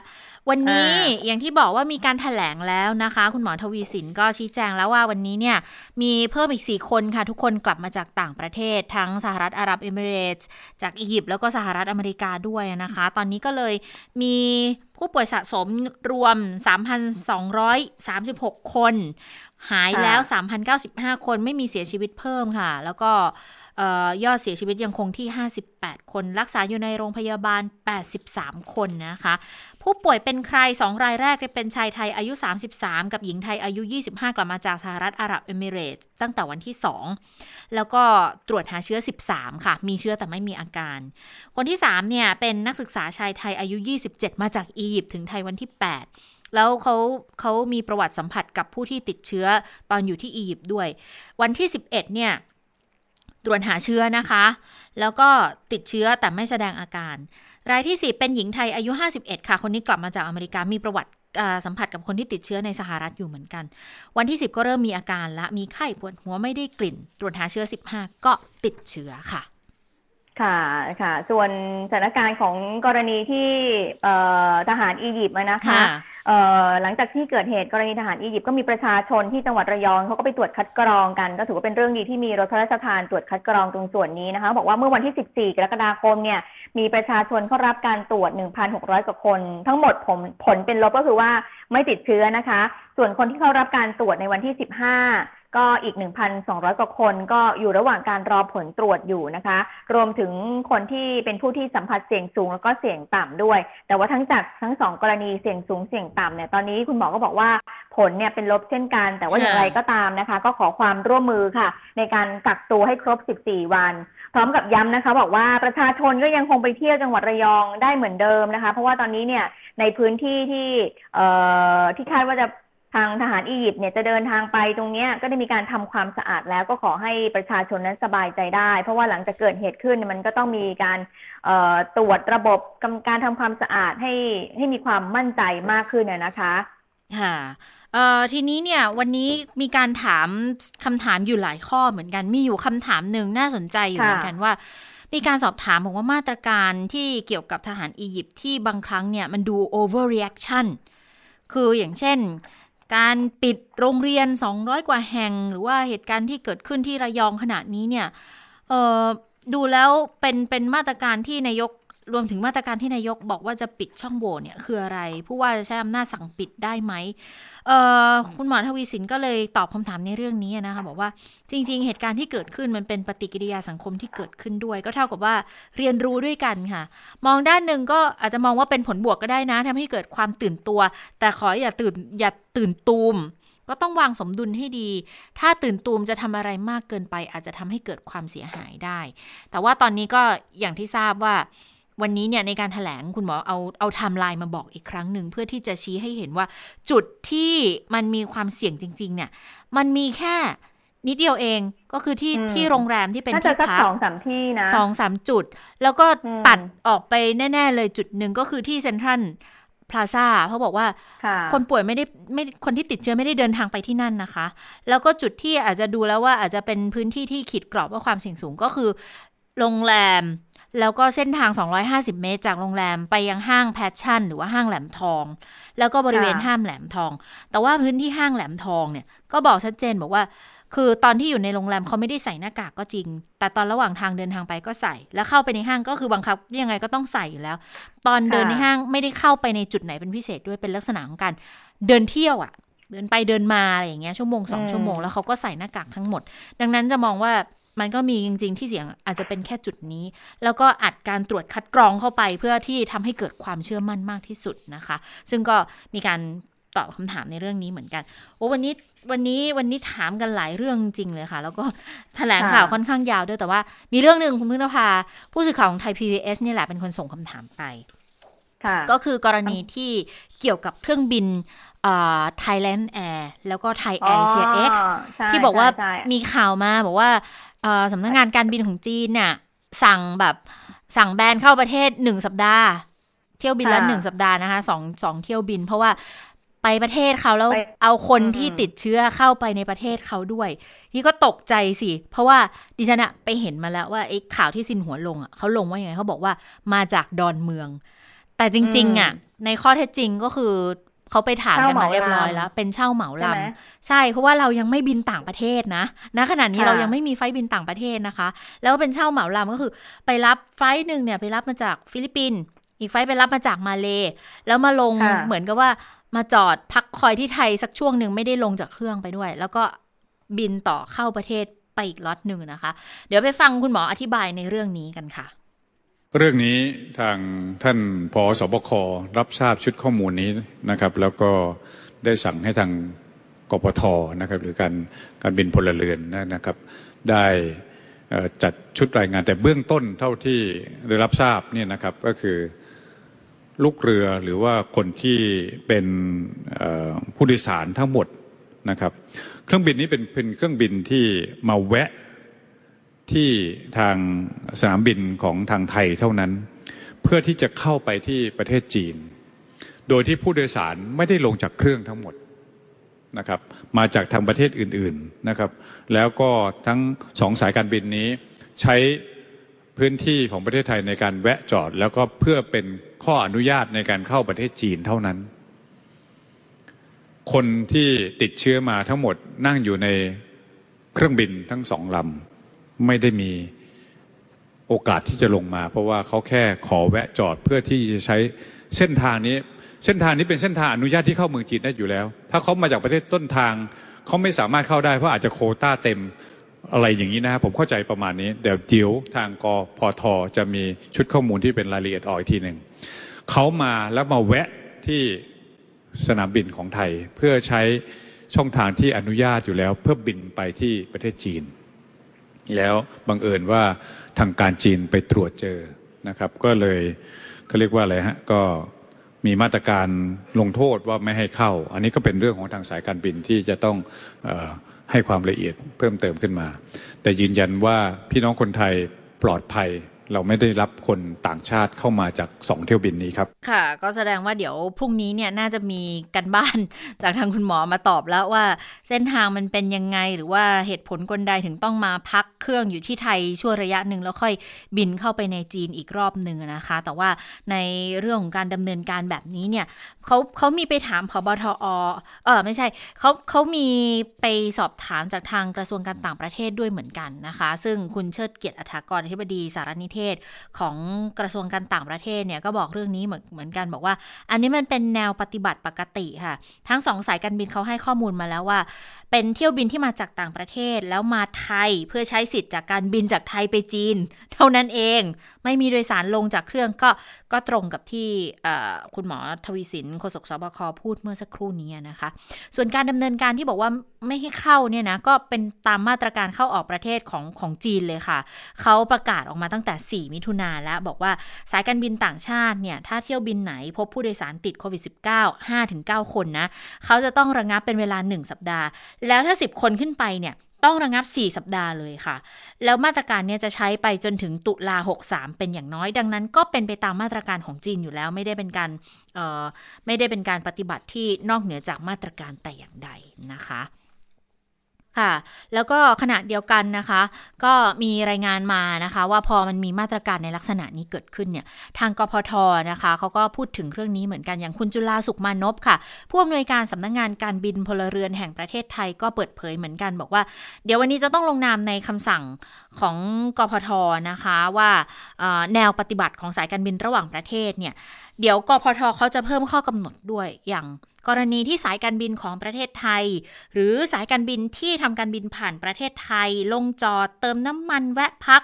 ววันนี้อย่างที่บอกว่ามีการถแถลงแล้วนะคะ คุณหมอทวีสินก็ชี้แจงแล้วว่าวันนี้เนี่ยมีเพิ่มอีก 4 คนค่ะ ทุกคนกลับมาจากต่างประเทศ ทั้งสหรัฐอาหรับเอมิเรตส์จากอียิปต์แล้วก็สหรัฐอเมริกาด้วยนะคะ ตอนนี้ก็เลยมีผู้ป่วยสะสมรวม 3,236 คน หายแล้ว 3,095 คนไม่มีเสียชีวิตเพิ่มค่ะ แล้วก็ยอดเสียชีวิตยังคงที่ 58 คน รักษาอยู่ในโรงพยาบาล 83 คนนะคะ ผู้ป่วยเป็นใคร 2 รายแรกเป็นชายไทยอายุ 33 กับหญิงไทยอายุ 25 กลับมาจากสหรัฐอาหรับเอมิเรตส์ตั้งแต่วันที่ 2 แล้วก็ตรวจหาเชื้อ 13 ค่ะ มีเชื้อแต่ไม่มีอาการ คนที่ 3 เนี่ย เป็นนักศึกษาชายไทยอายุ 27 มาจากอียิปต์ถึงไทยวันที่ 8แล้วเขาเขามีประวัติสัมผัสกับผู้ที่ติดเชื้อตอนอยู่ที่อียิปต์ด้วย วันที่ 11 เนี่ย ตรวจหาเชื้อนะคะ แล้วก็ติดเชื้อแต่ไม่แสดงอาการ รายที่ 4 เป็นหญิงไทยอายุ 51 ค่ะ คนนี้กลับมาจากอเมริกา มีประวัติสัมผัสกับคนที่ติดเชื้อในสหรัฐอยู่เหมือนกัน วันที่ 10 ก็เริ่มมีอาการละ มีไข้ปวดหัวไม่ได้กลิ่น ตรวจหาเชื้อ 15 ก็ติดเชื้อค่ะ ค่ะค่ะ ส่วนสถานการณ์ของกรณีที่ทหารอียิปต์นะคะหลังจากที่เกิดเหตุกรณีทหารอียิปต์ก็มีประชาชนที่จังหวัดระยองเขาก็ไปตรวจคัดกรองกัน ก็ถือว่าเป็นเรื่องดีที่มีรถพระราชทานตรวจคัดกรองตรงส่วนนี้นะคะ บอกว่าเมื่อวันที่ 14 กรกฎาคมเนี่ยมีประชาชนเข้ารับการตรวจ 1,600 กว่าคน ทั้งหมดผลผลเป็นลบก็คือว่าไม่ติดเชื้อนะคะ ส่วนคนที่เข้ารับการตรวจในวันที่ 15 ก็อีก 1,200 กว่าคนก็อยู่ระหว่างการรอผลตรวจอยู่นะคะ รวมถึงคนที่เป็นผู้ที่สัมผัสเสี่ยงสูงแล้วก็เสี่ยงต่ำด้วย แต่ว่าทั้งจากทั้งสองกรณีเสี่ยงสูงเสี่ยงต่ำเนี่ยตอนนี้คุณหมอก็บอกว่าผลเนี่ยเป็นลบเช่นกัน แต่ว่าอย่างไรก็ตามนะคะ ก็ขอความร่วมมือค่ะ ในการกักตัวให้ครบ 14 วัน พร้อมกับย้ำนะคะ บอกว่าประชาชนก็ยังคงไปเที่ยวจังหวัดระยองได้เหมือนเดิมนะคะ เพราะว่าตอนนี้เนี่ยในพื้นที่ที่เอ่อที่คาดว่าจะ ทางทหารอียิปต์เนี่ยจะเดินทางไปตรงนี้ก็ได้มีการทำความสะอาดแล้วก็ขอให้ประชาชนนั้นสบายใจได้ เพราะว่าหลังจากเกิดเหตุขึ้นมันก็ต้องมีการตรวจระบบการทำความสะอาดให้ให้มีความมั่นใจมากขึ้นนะคะค่ะทีนี้เนี่ยวันนี้มีการถามคำถามอยู่หลายข้อเหมือนกัน มีอยู่คำถามหนึ่งน่าสนใจอยู่เหมือนกันว่ามีการสอบถามบอกว่ามาตรการที่เกี่ยวกับทหารอียิปต์ที่บางครั้งเนี่ยมันดู overreaction คืออย่างเช่น การปิดโรงเรียน 200 กว่าแห่ง หรือว่าเหตุการณ์ที่เกิดขึ้นที่ระยองขณะนี้เนี่ยดูแล้วเป็นเป็นมาตรการที่นายก รวมถึงมาตรการที่นายกบอกว่าจะปิดช่องโหว่เนี่ยคืออะไร ผู้ว่าจะใช้อำนาจสั่งปิดได้ไหมคุณหมอทวีสินก็เลยตอบคำถามในเรื่องนี้นะคะบอกว่าจริง ๆ เหตุการณ์ที่เกิดขึ้นมันเป็นปฏิกิริยาสังคมที่เกิดขึ้นด้วย ก็เท่ากับว่าเรียนรู้ด้วยกันค่ะ มองด้านหนึ่งก็อาจจะมองว่าเป็นผลบวกก็ได้นะทำให้เกิดความตื่นตัว แต่ขออย่าตื่นอย่าตื่นตูมก็ต้องวางสมดุลให้ดี ถ้าตื่นตูมจะทำอะไรมากเกินไป อาจจะทำให้เกิดความเสียหายได้ แต่ว่าตอนนี้ก็อย่างที่ทราบว่า วันนี้เนี่ยในการแถลงคุณหมอเอาเอาไทม์ไลน์มาบอกอีกครั้งหนึ่ง เพื่อที่จะชี้ให้เห็นว่าจุดที่มันมีความเสี่ยงจริง ๆ เนี่ย มันมีแค่นิดเดียวเองก็คือที่ที่โรงแรมที่เป็นที่พักสองสามที่นะสองสามจุด แล้วก็ตัดออกไปแน่ ๆ เลยจุดหนึ่งก็คือที่เซ็นทรัลพลาซ่าเขาบอกว่าคนป่วยไม่ได้ไม่คนที่ติดเชื้อไม่ได้เดินทางไปที่นั่นนะคะ แล้วก็จุดที่อาจจะดูแล้วว่าอาจจะเป็นพื้นที่ที่ขีดกรอบว่าความเสี่ยงสูงก็คือ โรงแรม แล้วก็เส้นทาง 250 เมตร จากโรงแรมไปยังห้างแพชชั่น หรือว่าห้างแหลมทอง แล้วก็บริเวณห้างแหลมทอง แต่ว่าพื้นที่ห้างแหลมทองเนี่ยก็บอกชัดเจนบอกว่า คือตอนที่อยู่ในโรงแรมเขาไม่ได้ใส่หน้ากากก็จริง แต่ตอนระหว่างทางเดินทางไปก็ใส่ แล้วเข้าไปในห้างก็คือบังคับยังไงก็ต้องใส่อยู่แล้ว ตอนเดินในห้างไม่ได้เข้าไปในจุดไหนเป็นพิเศษด้วยเป็นลักษณะของการเดินเที่ยวอะ่ะเดินไปเดินมาอะไรอย่างเงี้ยชั่วโมงสองชั่วโมงแล้วเขาก็ใส่หน้ากากทั้งหมด ดังนั้นจะมองว่า มันก็มีจริง ๆ ที่เสียงอาจจะเป็นแค่จุดนี้ แล้วก็อัดการตรวจคัดกรองเข้าไป เพื่อที่ทำให้เกิดความเชื่อมั่นมากที่สุดนะคะ ซึ่งก็มีการตอบคำถามในเรื่องนี้เหมือนกันโอ้วันนี้วันนี้วันนี้ถามกันหลายเรื่องจริงเลยค่ะ แล้วก็แถลงข่าวค่อนข้างยาวด้วยแต่ว่า มีเรื่องหนึ่งคุณพึ่งนภาผู้สื่อข่าวของไทย PBS นี่แหละเป็นคนส่งคำถามไปก็คือกรณีที่เกี่ยวกับเครื่องบินไทยไลอ้อนแอร์แล้วก็ไทยแอร์เอเชียเอ็กซ์ที่บอกว่ามีข่าวมาบอกว่า สำนักงานการบินของจีนเนี่ยสั่งแบนสั่งแบนเข้าประเทศหนึ่งสัปดาห์ เที่ยวบินละหนึ่งสัปดาห์นะคะสองสองเที่ยวบิน เพราะว่าไปประเทศเขาแล้วเอาคนที่ติดเชื้อเข้าไปในประเทศเขาด้วย นี่ก็ตกใจสิ เพราะว่าดิฉันอะไปเห็นมาแล้วว่าไอ้ข่าวที่ซินหัวลงอะเขาลงว่าอย่างไงเขาบอกว่ามาจากดอนเมือง แต่จริง ๆอะในข้อเท็จจริงก็คือ เขาไปถามกันมาเรียบร้อยแล้ว เป็นเช่าเหมาลำใช่เพราะว่าเรายังไม่บินต่างประเทศนะณขณะนี้เรายังไม่มีไฟบินต่างประเทศนะคะ แล้วเป็นเช่าเหมาลำก็คือ ไปรับไฟหนึ่งเนี่ยไปรับมาจากฟิลิปปินส์อีกไฟไปรับมาจากมาเลแล้วมาลงเหมือนกับว่ามาจอดพักคอยที่ไทยสักช่วงหนึ่งไม่ได้ลงจากเครื่องไปด้วย แล้วก็บินต่อเข้าประเทศไปอีกล็อตหนึ่งนะคะ เดี๋ยวไปฟังคุณหมออธิบายในเรื่องนี้กันค่ะ เรื่องนี้ทางท่านผอ.ศบค.รับทราบชุดข้อมูลนี้นะครับ แล้วก็ได้สั่งให้ทางกปทนะครับ หรือการการบินพลเรือนนะครับ ได้จัดชุดรายงานแต่เบื้องต้นเท่าที่ได้รับทราบเนี่ยนะครับก็คือลูกเรือหรือว่าคนที่เป็นผู้โดยสารทั้งหมดนะครับ เครื่องบินนี้เป็นเป็นเครื่องบินที่มาแวะ ที่ทางสนามบินของทางไทยเท่านั้น เพื่อที่จะเข้าไปที่ประเทศจีน โดยที่ผู้โดยสารไม่ได้ลงจากเครื่องทั้งหมดนะครับมาจากทางประเทศอื่นๆนะครับ แล้วก็ทั้งสองสายการบินนี้ใช้พื้นที่ของประเทศไทยในการแวะจอด แล้วก็เพื่อเป็นข้ออนุญาตในการเข้าประเทศจีนเท่านั้น คนที่ติดเชื้อมาทั้งหมดนั่งอยู่ในเครื่องบินทั้งสองลำ ไม่ได้มีโอกาสที่จะลงมา เพราะว่าเขาแค่ขอแวะจอดเพื่อที่จะใช้เส้นทางนี้ เส้นทางนี้เป็นเส้นทางอนุญาตที่เข้าเมืองจีนได้อยู่แล้ว ถ้าเขามาจากประเทศต้นทางเขาไม่สามารถเข้าได้เพราะอาจจะโคต้าเต็มอะไรอย่างนี้นะครับผมเข้าใจประมาณนี้เดี๋ยวเดี๋ยวทางกพทจะมีชุดข้อมูลที่เป็นรายละเอียดออกอีกทีหนึ่งเขามาแล้วมาแวะที่สนามบินของไทย เพื่อใช้ช่องทางที่อนุญาตอยู่แล้ว เพื่อบินไปที่ประเทศจีน แล้วบังเอิญว่าทางการจีนไปตรวจเจอนะครับ ก็เลยเขาเรียกว่าอะไรฮะก็มีมาตรการลงโทษว่าไม่ให้เข้า อันนี้ก็เป็นเรื่องของทางสายการบินที่จะต้องอให้ความละเอียดเพิ่มเติมขึ้นมา แต่ยืนยันว่าพี่น้องคนไทยปลอดภัย เราไม่ได้รับคนต่างชาติเข้ามาจากสองเที่ยวบินนี้ครับ ค่ะ ก็แสดงว่าเดี๋ยวพรุ่งนี้เนี่ยน่าจะมีกันบ้านจากทางคุณหมอมาตอบแล้วว่า เส้นทางมันเป็นยังไงหรือว่าเหตุผลกลใดถึงต้องมาพักเครื่องอยู่ที่ไทยชั่วระยะหนึ่งแล้วค่อยบินเข้าไปในจีนอีกรอบหนึ่งนะคะ แต่ว่าในเรื่องของการดำเนินการแบบนี้เนี่ยเขาเขามีไปถามพบทอเออไม่ใช่เขาเขามีไปสอบถามจากทางกระทรวงการต่างประเทศด้วยเหมือนกันนะคะ ซึ่งคุณเชิดเกียรติอัฐากรอธิบดีสารนิเทศของกระทรวงการต่างประเทศเนี่ยก็บอกเรื่องนี้เหมือนเหมือนกันบอกว่า อันนี้มันเป็นแนวปฏิบัติปกติค่ะ ทั้งสองสายการบินเขาให้ข้อมูลมาแล้วว่า เป็นเที่ยวบินที่มาจากต่างประเทศแล้วมาไทยเพื่อใช้สิทธิ์จากการบินจากไทยไปจีน เท่านั้นเอง ไม่มีโดยสารลงจากเครื่องก็ก็ตรงกับที่คุณหมอทวีสินโฆษกสบคพูดเมื่อสักครู่นี้นะคะ ส่วนการดำเนินการที่บอกว่าไม่ให้เข้าเนี่ยนะก็เป็นตามมาตรการเข้าออกประเทศของของจีนเลยค่ะ เขาประกาศออกมาตั้งแต่4 มิถุนาแล้วบอกว่าสายการบินต่างชาติเนี่ย ถ้าเที่ยวบินไหนพบผู้โดยสารติดโควิด -19 5-9 คนนะ เขาจะต้องระงับเป็นเวลา 1 สัปดาห์ แล้วถ้า 10 คนขึ้นไปเนี่ยต้องระงับ 4 สัปดาห์เลยค่ะ แล้วมาตรการเนี้จะใช้ไปจนถึงตุลา 63 เป็นอย่างน้อย ดังนั้นก็เป็นไปตามมาตรการของจีนอยู่แล้ว ไม่ได้เป็นการไม่ได้เป็นการปฏิบัติที่นอกเหนือจากมาตรการแต่อย่างใดนะคะ ค่ะ แล้วก็ขณะเดียวกันนะคะ ก็มีรายงานมานะคะ ว่าพอมันมีมาตรการในลักษณะนี้เกิดขึ้นเนี่ย ทางกพทนะคะเขาก็พูดถึงเรื่องนี้เหมือนกันอย่างคุณจุลาสุขมานพค่ะ ผู้อำนวยการสำนักงงานการบินพลเรือนแห่งประเทศไทยก็เปิดเผยเหมือนกัน บอกว่า เดี๋ยววันนี้จะต้องลงนามในคำสั่งของกพทนะคะว่าแนวปฏิบัติของสายการบินระหว่างประเทศเนี่ยเดี๋ยวกพทเขาจะเพิ่มข้อกำหนดด้วยอย่าง กรณีที่สายการบินของประเทศไทย หรือสายการบินที่ทำการบินผ่านประเทศไทย ลงจอดเติมน้ำมันแวะพัก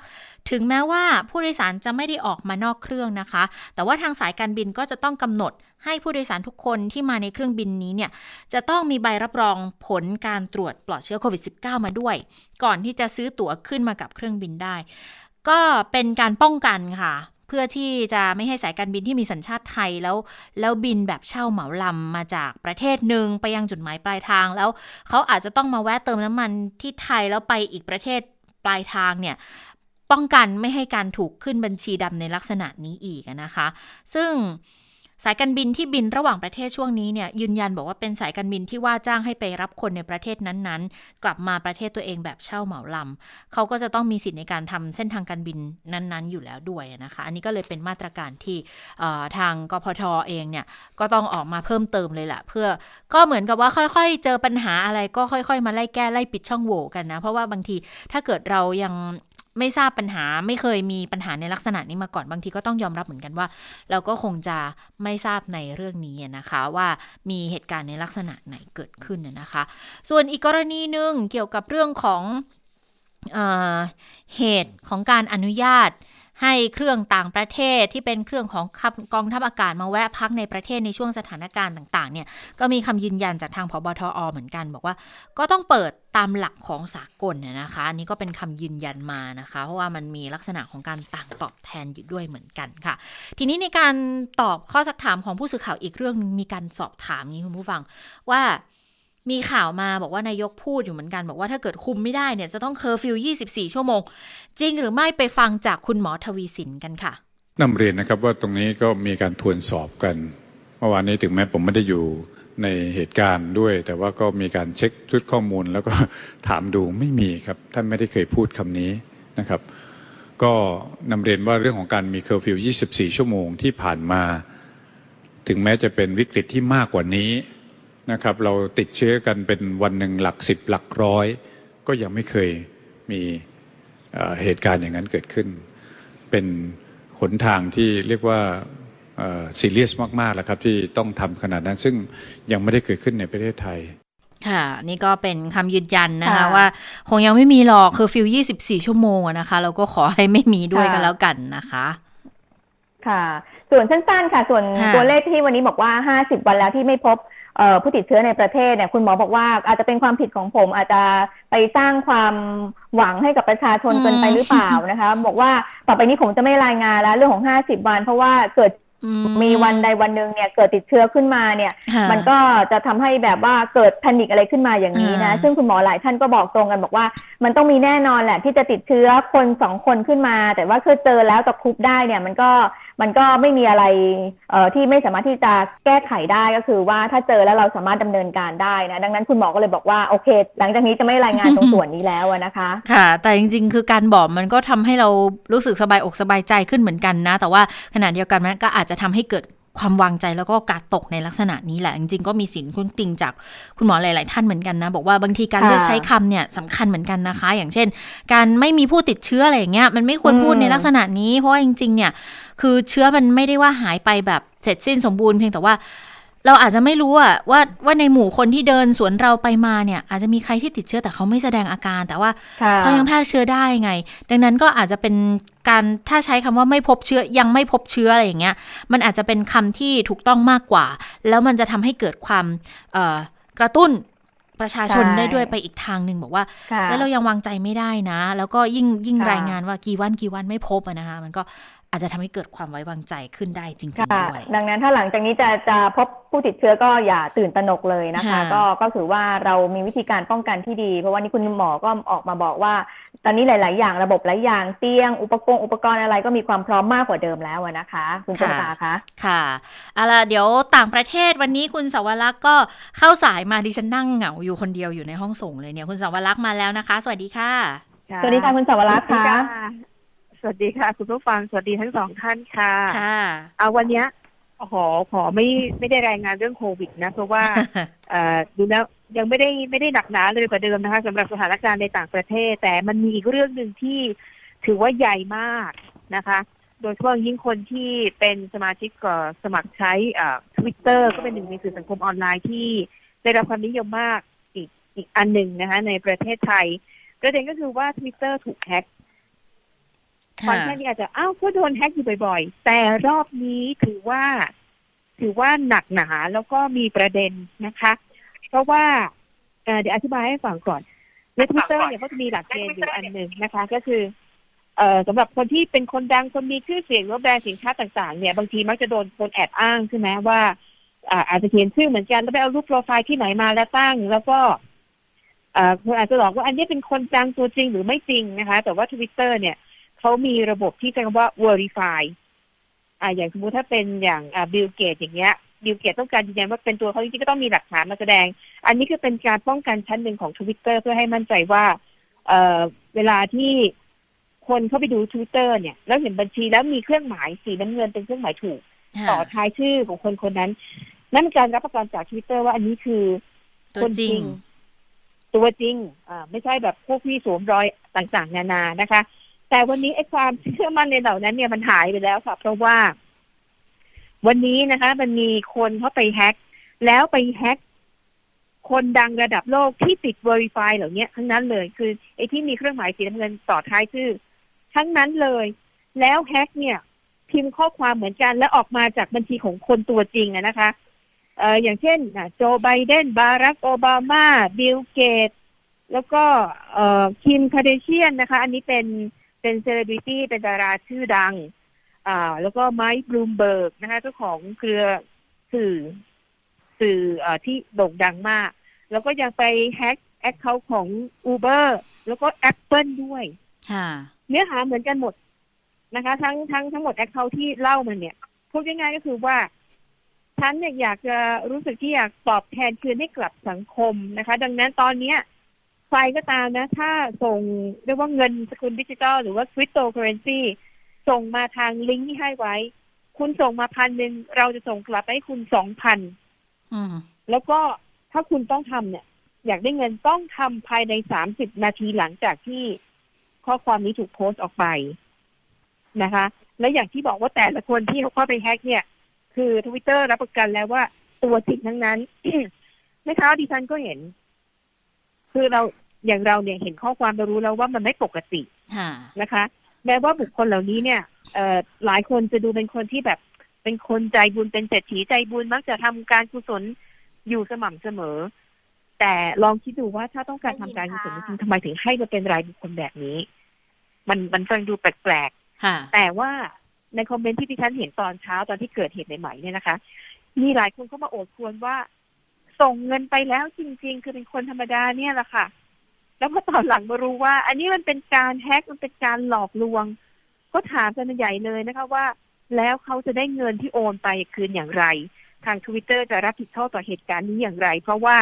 ถึงแม้ว่าผู้โดยสารจะไม่ได้ออกมานอกเครื่องนะคะ แต่ว่าทางสายการบินก็จะต้องกำหนดให้ผู้โดยสารทุกคนที่มาในเครื่องบินนี้เนี่ยจะต้องมีใบรับรองผลการตรวจปลอดเชื้อโควิด -19 มาด้วย ก่อนที่จะซื้อตั๋วขึ้นมากับเครื่องบินได้ ก็เป็นการป้องกันค่ะ เพื่อที่จะไม่ให้สายการบินที่มีสัญชาติไทยแล้ว แล้วบินแบบเช่าเหมาลำมาจากประเทศหนึ่งไปยังจุดหมายปลายทางแล้ว เขาอาจจะต้องมาแวะเติมน้ำมันที่ไทยแล้วไปอีกประเทศปลายทางเนี่ยป้องกันไม่ให้การถูกขึ้นบัญชีดำในลักษณะนี้อีกนะคะ ซึ่ง สายการบินที่บินระหว่างประเทศช่วงนี้เนี่ยยืนยันบอกว่าเป็นสายการบินที่ว่าจ้างให้ไปรับคนในประเทศนั้นๆ กลับมาประเทศตัวเองแบบเช่าเหมาลำเขาก็จะต้องมีสิทธิ์ในการทำเส้นทางการบินนั้นๆ อยู่แล้วด้วยนะคะ อันนี้ก็เลยเป็นมาตรการที่ทางกพทเองเนี่ยก็ต้องออกมาเพิ่มเติมเลยแหละเพื่อก็เหมือนกับว่าค่อยๆ เจอปัญหาอะไรก็ค่อย ๆ มาไล่แก้ไล่ปิดช่องโหว่กันนะเพราะว่าบางทีถ้าเกิดเรายัง ไม่ทราบปัญหาไม่เคยมีปัญหาในลักษณะนี้มาก่อนบางทีก็ต้องยอมรับเหมือนกันว่า เราก็คงจะไม่ทราบในเรื่องนี้นะคะ ว่ามีเหตุการณ์ในลักษณะไหนเกิดขึ้นนะคะ ส่วนอีกกรณีหนึ่งเกี่ยวกับเรื่องของเออเหตุของการอนุญาต ให้เครื่องต่างประเทศที่เป็นเครื่องของกองทัพอากาศมาแวะพักในประเทศในช่วงสถานการณ์ต่างๆ เนี่ยก็มีคำยืนยันจากทางพบทอเหมือนกัน บอกว่าก็ต้องเปิดตามหลักของสากลเนี่ยนะคะอันนี้ก็เป็นคำยืนยันมานะคะ เพราะว่ามันมีลักษณะของการต่างตอบแทนอยู่ด้วยเหมือนกันค่ะ ทีนี้ในการตอบข้อซักถามของผู้สื่อข่าวอีกเรื่องนึงมีการสอบถามนี้คุณผู้ฟังว่า มีข่าวมาบอกว่านายกพูดอยู่เหมือนกัน บอกว่าถ้าเกิดคุมไม่ได้เนี่ยจะต้องเคอร์ฟิว 24 ชั่วโมง จริงหรือไม่ไปฟังจากคุณหมอทวีสินกันค่ะนำเรียนนะครับว่าตรงนี้ก็มีการทวนสอบกันเมื่อวานนี้ถึงแม้ผมไม่ได้อยู่ในเหตุการณ์ด้วย แต่ว่าก็มีการเช็คชุดข้อมูล แล้วก็ถามดูไม่มีครับท่านไม่ได้เคยพูดคำนี้นะครับ ก็นำเรียนว่าเรื่องของการมีเคอร์ฟิว 24 ชั่วโมงที่ผ่านมา ถึงแม้จะเป็นวิกฤตที่มากกว่านี้ นะครับ เราติดเชื้อกันเป็นวันหนึ่งหลักสิบหลักร้อย ก็ยังไม่เคยมีเหตุการณ์อย่างนั้นเกิดขึ้น เป็นหนทางที่เรียกว่าซีเรียสมากๆแล้วครับ ที่ต้องทำขนาดนั้น ซึ่งยังไม่ได้เกิดขึ้นในประเทศไทยค่ะ นี่ก็เป็นคำยืนยันนะคะ ว่าคงยังไม่มีหรอกคือฟิล24 ชั่วโมงนะคะเราก็ขอให้ไม่มีด้วยกันแล้วกันนะคะ ค่ะ ส่วนสั้นๆค่ะ ส่วนตัวเลขที่วันนี้บอกว่า 50 วันแล้วที่ไม่พบ ผู้ติดเชื้อในประเทศเนี่ยคุณหมอบอกว่าอาจจะเป็นความผิดของผม อาจจะไปสร้างความหวังให้กับประชาชนเกินไปหรือเปล่านะคะ บอกว่าต่อไปนี้ผมจะไม่รายงานแล้วเรื่องของห้าสิบวัน เพราะว่าเกิดมีวันใดวันหนึ่งเนี่ยเกิดติดเชื้อขึ้นมาเนี่ย มันก็จะทำให้แบบว่าเกิดแพนิคอะไรขึ้นมาอย่างนี้นะ ซึ่งคุณหมอหลายท่านก็บอกตรงกันบอกว่า มันต้องมีแน่นอนแหละที่จะติดเชื้อคนสองคนขึ้นมา แต่ว่าคือเจอแล้วตะคุบได้เนี่ยมันก็ มันก็ไม่มีอะไรเอ่อที่ไม่สามารถที่จะแก้ไขได้ก็คือว่าถ้าเจอแล้วเราสามารถดำเนินการได้นะดังนั้นคุณหมอก็เลยบอกว่าโอเค หลังจากนี้จะไม่รายงานตรงส่วนนี้แล้วนะคะ ค่ะ แต่จริง ๆ คือการบอกมันก็ทำให้เรารู้สึกสบายอกสบายใจขึ้นเหมือนกันนะ แต่ว่าขณะเดียวกันมันก็อาจจะทำให้เกิด ความวางใจแล้วก็กาดตกในลักษณะนี้แหละ จริงๆก็มีสินคุณติงจากคุณหมอหลาย ๆ ท่านเหมือนกันนะ บอกว่าบางทีการเลือกใช้คำเนี่ยสำคัญเหมือนกันนะคะ อย่างเช่น การไม่มีผู้ติดเชื้ออะไรอย่างเงี้ยมันไม่ควรพูดในลักษณะนี้ เพราะว่าจริง ๆ เนี่ย คือเชื้อมันไม่ได้ว่าหายไปแบบเสร็จสิ้นสมบูรณ์เพียงแต่ว่า เราอาจจะไม่รู้อะว่าว่าในหมู่คนที่เดินสวนเราไปมาเนี่ย อาจจะมีใครที่ติดเชื้อแต่เขาไม่แสดงอาการ แต่ว่าเขายังแพร่เชื้อได้ไง ดังนั้นก็อาจจะเป็นการถ้าใช้คำว่าไม่พบเชื้อยังไม่พบเชื้ออะไรอย่างเงี้ย มันอาจจะเป็นคำที่ถูกต้องมากกว่า แล้วมันจะทำให้เกิดความกระตุ้นประชาชนได้ด้วยไปอีกทางหนึ่งบอกว่า แล้วเรายังวางใจไม่ได้นะ แล้วก็ยิ่งยิ่งรายงานว่ากี่วันกี่วันไม่พบนะคะมันก็ อาจจะทำให้เกิดความไว้วางใจขึ้นได้จริงๆด้วยดังนั้นถ้าหลังจากนี้จะจะพบผู้ติดเชื้อก็อย่าตื่นตระหนกเลยนะคะ ก็ก็ถือว่าเรามีวิธีการป้องกันที่ดี เพราะว่านี่คุณหมอก็ออกมาบอกว่า ตอนนี้หลาย ๆ อย่างระบบหลายอย่างเตียง อุปกรณ์อุปกรณ์อะไรก็มีความพร้อมมากกว่าเดิมแล้วนะคะ คุณเจษตาคะค่ะเอาล่ะเดี๋ยวต่างประเทศวันนี้คุณสาวรักษ์ก็เข้าสายมาดิฉันนั่งเหงาอยู่คนเดียวอยู่ในห้องส่งเลยเนี่ยคุณสาวรักษ์มาแล้วนะคะ สวัสดีค่ะสวัสดีค่ะคุณสาวรักษ์ค่ะส วัสดีค่ะ คุณผู้ฟัง สวัสดีทั้งสองท่านค่ะ ค่ะเอาวันนี้ขอขอไม่ไม่ได้รายงานเรื่องโควิดนะ เพราะว่าเอ่อดูแล้วยังไม่ได้ไม่ได้หนักหนาเลยกว่าเดิมนะคะสำหรับสถานการณ์ในต่างประเทศ แต่มันมีอีกเรื่องหนึ่งที่ถือว่าใหญ่มากนะคะ โดยเฉพาะยิ่งคนที่เป็นสมาชิกก็สมัครใช้ทวิตเตอร์ก็เป็นหนึ่งในสื่อสังคมออนไลน์ที่ได้รับความนิยมมากอีกอีกอันหนึ่งนะคะ ในประเทศไทย ประเด็นก็คือว่าทวิตเตอร์ถูกแฮ็ก ตอนแค่นี้อาจจะอ้าวก็โดนแฮ็กอยู่บ่อย ๆ แต่รอบนี้ถือว่า ถือว่าหนักหนาแล้วก็มีประเด็นนะคะ เพราะว่าเดี๋ยวอธิบายให้ฟังก่อนในทวิตเตอร์เนี่ยเขาจะมีหลักเกณฑ์อยู่อันหนึ่งนะคะ ก็คือ เอ่อสำหรับคนที่เป็นคนดังคนมีชื่อเสียงหรือแบรนด์สินค้าต่างๆ เนี่ย บางทีมักจะโดนคนแอบอ้างใช่ไหมว่าอาจจะเขียนชื่อเหมือนกันแล้วไปเอารูปโปรไฟล์ที่ไหนมาแล้วตั้ง แล้วก็คนอาจจะบอกว่าอันนี้เป็นคนดังตัวจริงหรือไม่จริงนะคะ แต่ว่าทวิตเตอร์เนี่ย เขามีระบบที่เรียกว่า verify อ่าอย่างสมมติถ้าเป็นอย่างอ่าบิลเกตส์อย่างเงี้ยบิลเกตส์ต้องการยืนยันว่าเป็นตัวเขาจริงๆก็ต้องมีหลักฐานมาแสดง อันนี้คือเป็นการป้องกันชั้นหนึ่งของทวิตเตอร์เพื่อให้มั่นใจว่า เอ่อเวลาที่คนเข้าไปดูทวิตเตอร์เนี่ย แล้วเห็นบัญชีแล้วมีเครื่องหมายสีน้ำเงินเป็นเครื่องหมายถูก ต่อท้ายชื่อของคนคนนั้น นั่นการรับประกันจากทวิตเตอร์ว่าอันนี้คือคนจริง ตัวจริง อ่า ไม่ใช่แบบพวกที่สวมรอยต่างๆ นานานะคะ แต่วันนี้ไอ้ความเชื่อมั่นในเหล่านั้นเนี่ยมันหายไปแล้วค่ะ เพราะว่า วันนี้นะคะ มันมีคนเขาไปแฮ็กแล้วไปแฮ็กคนดังระดับโลกที่ติด Verify เหล่านี้ทั้งนั้นเลย คือไอ้ที่มีเครื่องหมายสีน้ำเงินต่อท้ายชื่อ ทั้งนั้นเลย แล้วแฮ็กเนี่ย พิมพ์ข้อความเหมือนกัน และออกมาจากบัญชีของคนตัวจริงนะคะเอ่ออย่างเช่นโจไบเดน บารักโอบามา บิลเกตส์ แล้วก็เอ่อคิมคาร์ดาเชียนนะคะ อันนี้เป็น เป็นเซเลบริตี้เป็นดาราชื่อดัง อ่า แล้วก็ไมค์บลูมเบิร์กนะคะเจ้าของเครือสื่อสื่ออที่โด่งดังมาก แล้วก็ยังไปแฮ็ก account ของ Uber แล้วก็ Apple ด้วยเนื้อหาเหมือนกันหมดนะคะ ทั้งทั้งทั้งหมด account ที่เล่ามันเนี่ยพูดง่ายๆก็คือว่าฉันเนี่ยอยากจะรู้สึกที่อยากตอบแทนคืนให้กลับสังคมนะคะ ดังนั้นตอนเนี้ย ใครก็ตามนะ ถ้าส่งเรียกว่าเงินสกุลดิจิตอลหรือว่าคริปโตเคอเรนซีส่งมาทางลิงก์ที่ให้ไว้ คุณส่งมาพันหนึ่งเราจะส่งกลับให้คุณสองพันแล้วก็ถ้าคุณต้องทำเนี่ย อยากได้เงินต้องทำภายในสามสิบนาทีหลังจากที่ข้อความนี้ถูกโพสต์ออกไปนะคะ และอย่างที่บอกว่าแต่ละคนที่เขาเข้าไปแฮกเนี่ย คือทวิตเตอร์รับประกันแล้วว่าตัวจริงทั้งนั้นไม่เท้าดิฉันก็เห็น คือเราอย่างเราเนี่ยเห็นข้อความเรารู้แล้วว่ามันไม่ปกตินะคะ แม้ว่าบุคคลเหล่านี้เนี่ยเอ่อหลายคนจะดูเป็นคนที่แบบเป็นคนใจบุญเป็นเศรษฐีใจบุญมักจะทำการกุศลอยู่สม่ำเสมอ แต่ลองคิดดูว่าถ้าต้องการทำการกุศลจริงทำไมถึงให้มาเป็นรายบุคคลแบบนี้ มันมันฟังดูแปลกๆแต่ว่าในคอมเมนต์ที่ดิฉันเห็นตอนเช้าตอนที่เกิดเหตุใหม่ๆเนี่ยนะคะ มีหลายคนเข้ามาโอดควรว่า ส่งเงินไปแล้วจริง ๆ คือเป็นคนธรรมดาเนี่ยแหละค่ะ แล้วพอตอนหลังมารู้ว่า อันนี้มันเป็นการแฮกมันเป็นการหลอกลวง ก็ถามกันใหญ่เลยนะคะว่า แล้วเขาจะได้เงินที่โอนไปคืนอย่างไร ทางทวิตเตอร์จะรับผิดชอบต่อเหตุการณ์นี้อย่างไร เพราะว่า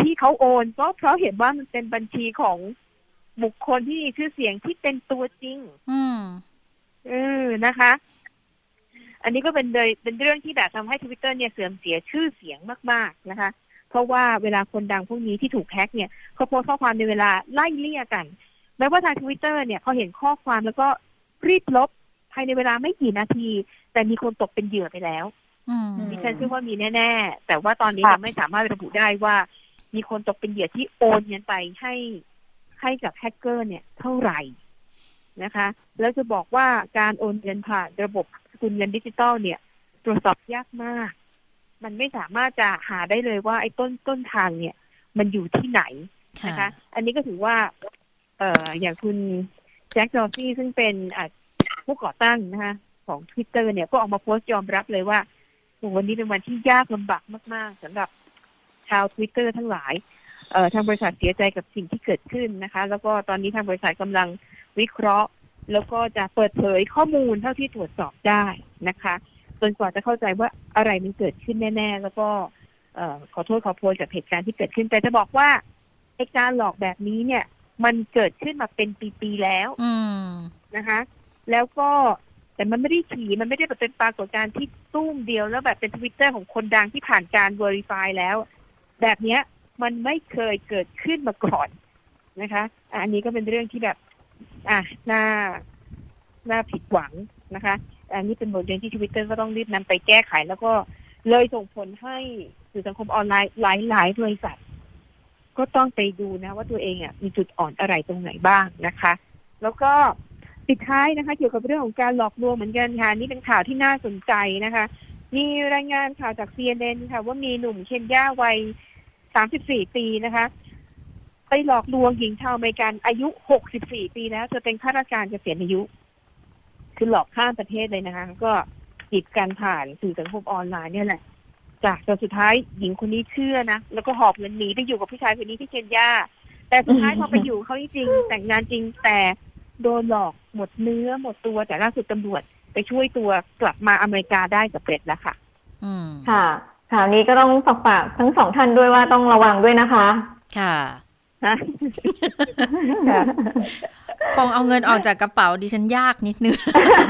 ที่เขาโอนก็เพราะเห็นว่ามันเป็นบัญชีของบุคคลที่มีชื่อเสียงที่เป็นตัวจริง อืมเออนะคะ อันนี้ก็เป็นเลยเป็นเรื่องที่แบบทำให้ทวิตเตอร์เนี่ยเสื่อมเสียชื่อเสียงมากๆนะคะ เพราะว่าเวลาคนดังพวกนี้ที่ถูกแฮ็กเนี่ยเขาโพสต์ข้อความในเวลาไล่เลี่ยกันแม้ว่าทางทวิตเตอร์เนี่ยเขาเห็นข้อความแล้วก็รีบลบภายในเวลาไม่กี่นาที แต่มีคนตกเป็นเหยื่อไปแล้วดิฉันเชื่อว่ามีแน่ ๆ แต่ว่าตอนนี้เราไม่สามารถระบุได้ว่า มีคนตกเป็นเหยื่อที่โอนเงินไปให้ให้กับแฮกเกอร์เนี่ยเท่าไหร่ นะคะ แล้วจะบอกว่าการโอนเงินผ่านระบบสกุลเงินดิจิตอลเนี่ย ตรวจสอบยากมาก มันไม่สามารถจะหาได้เลยว่าไอ้ต้นต้นทางเนี่ย มันอยู่ที่ไหนนะคะ อันนี้ก็ถือว่า เอ่ออย่างคุณแจ็คจอซี่ซึ่งเป็นผู้ก่อตั้งนะคะของ Twitter เนี่ยก็ออกมาโพสต์ยอมรับเลยว่าวันนี้เป็นวันที่ยากลำบากมาก ๆสำหรับชาว Twitter ทั้งหลายเอ่อทางบริษัทเสียใจกับสิ่งที่เกิดขึ้นนะคะ แล้วก็ตอนนี้ทางบริษัทกำลัง วิเคราะห์ แล้วก็จะเปิดเผยข้อมูลเท่าที่ตรวจสอบได้นะคะจนกว่าจะเข้าใจว่าอะไรมันเกิดขึ้นแน่ ๆ แล้วก็เออขอโทษขอโพยกับเหตุการณ์ที่เกิดขึ้นแต่จะบอกว่าไอการหลอกแบบนี้เนี่ย มันเกิดขึ้นมาเป็นปีๆแล้วนะคะ แล้วก็แต่มันไม่ได้ขี่มันไม่ได้แบบเป็นปรากฏการณ์ที่ตุ้มเดียวแล้วแบบเป็นทวิตเตอร์ของคนดังที่ผ่านการ Verify แล้ว แบบเนี้ยมันไม่เคยเกิดขึ้นมาก่อนนะคะ อันนี้ก็เป็นเรื่องที่แบบ อะน่าน่าผิดหวังนะคะ อันนี้เป็นบทเรียนที่ทวิตเตอร์ก็ต้องรีบนำไปแก้ไข แล้วก็เลยส่งผลให้สื่อสังคมออนไลน์หลายหลายบริษัท ก็ต้องไปดูนะ ว่าตัวเองอะมีจุดอ่อนอะไรตรงไหนบ้างนะคะ แล้วก็ปิดท้ายนะคะ เกี่ยวกับเรื่องของการหลอกลวงเหมือนกันค่ะนี่เป็นข่าวที่น่าสนใจนะคะ มีรายงานข่าวจาก CNN ค่ะ ว่ามีหนุ่มเคนยาวัย 34 ปีนะคะ ไปหลอกลวงหญิงชาวอเมริกันอายุ 64 ปีแล้วเธอเป็นข้าราชการเกษียณอายุ คือหลอกข้ามประเทศเลยนะคะ ก็จีบกันผ่านสื่อสังคมออนไลน์เนี่ยแหละจากจนสุดท้ายหญิงคนนี้เชื่อนะ แล้วก็หอบเงินหนีไปอยู่กับผู้ชายคนนี้ที่เคนยา แต่สุดท้ายพอไปอยู่เขาจริงๆแต่งงานจริงแต่โดนหลอกหมดเนื้อหมดตัวแต่ล่าสุดตำรวจไปช่วยตัวกลับมาอเมริกาได้กับเร็จแล้วค่ะอืมค่ะข่าวนี้ก็ต้องฝากฝากทั้งสองท่านด้วยว่าต้องระวังด้วยนะคะ ค่ะนะ คงเอาเงินออกจากกระเป๋าดิฉันยากนิดนึง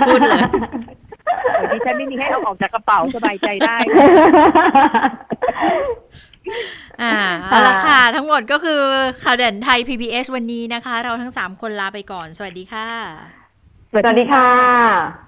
พูดเลยโอ้ยดิฉันไม่มีให้เอาออกจากกระเป๋าสบายใจได้ อ่าเอาละค่ะ ทั้งหมดก็คือข่าวเด่นไทย PBS วันนี้นะคะ เราทั้งสามคนลาไปก่อน สวัสดีค่ะ สวัสดีค่ะ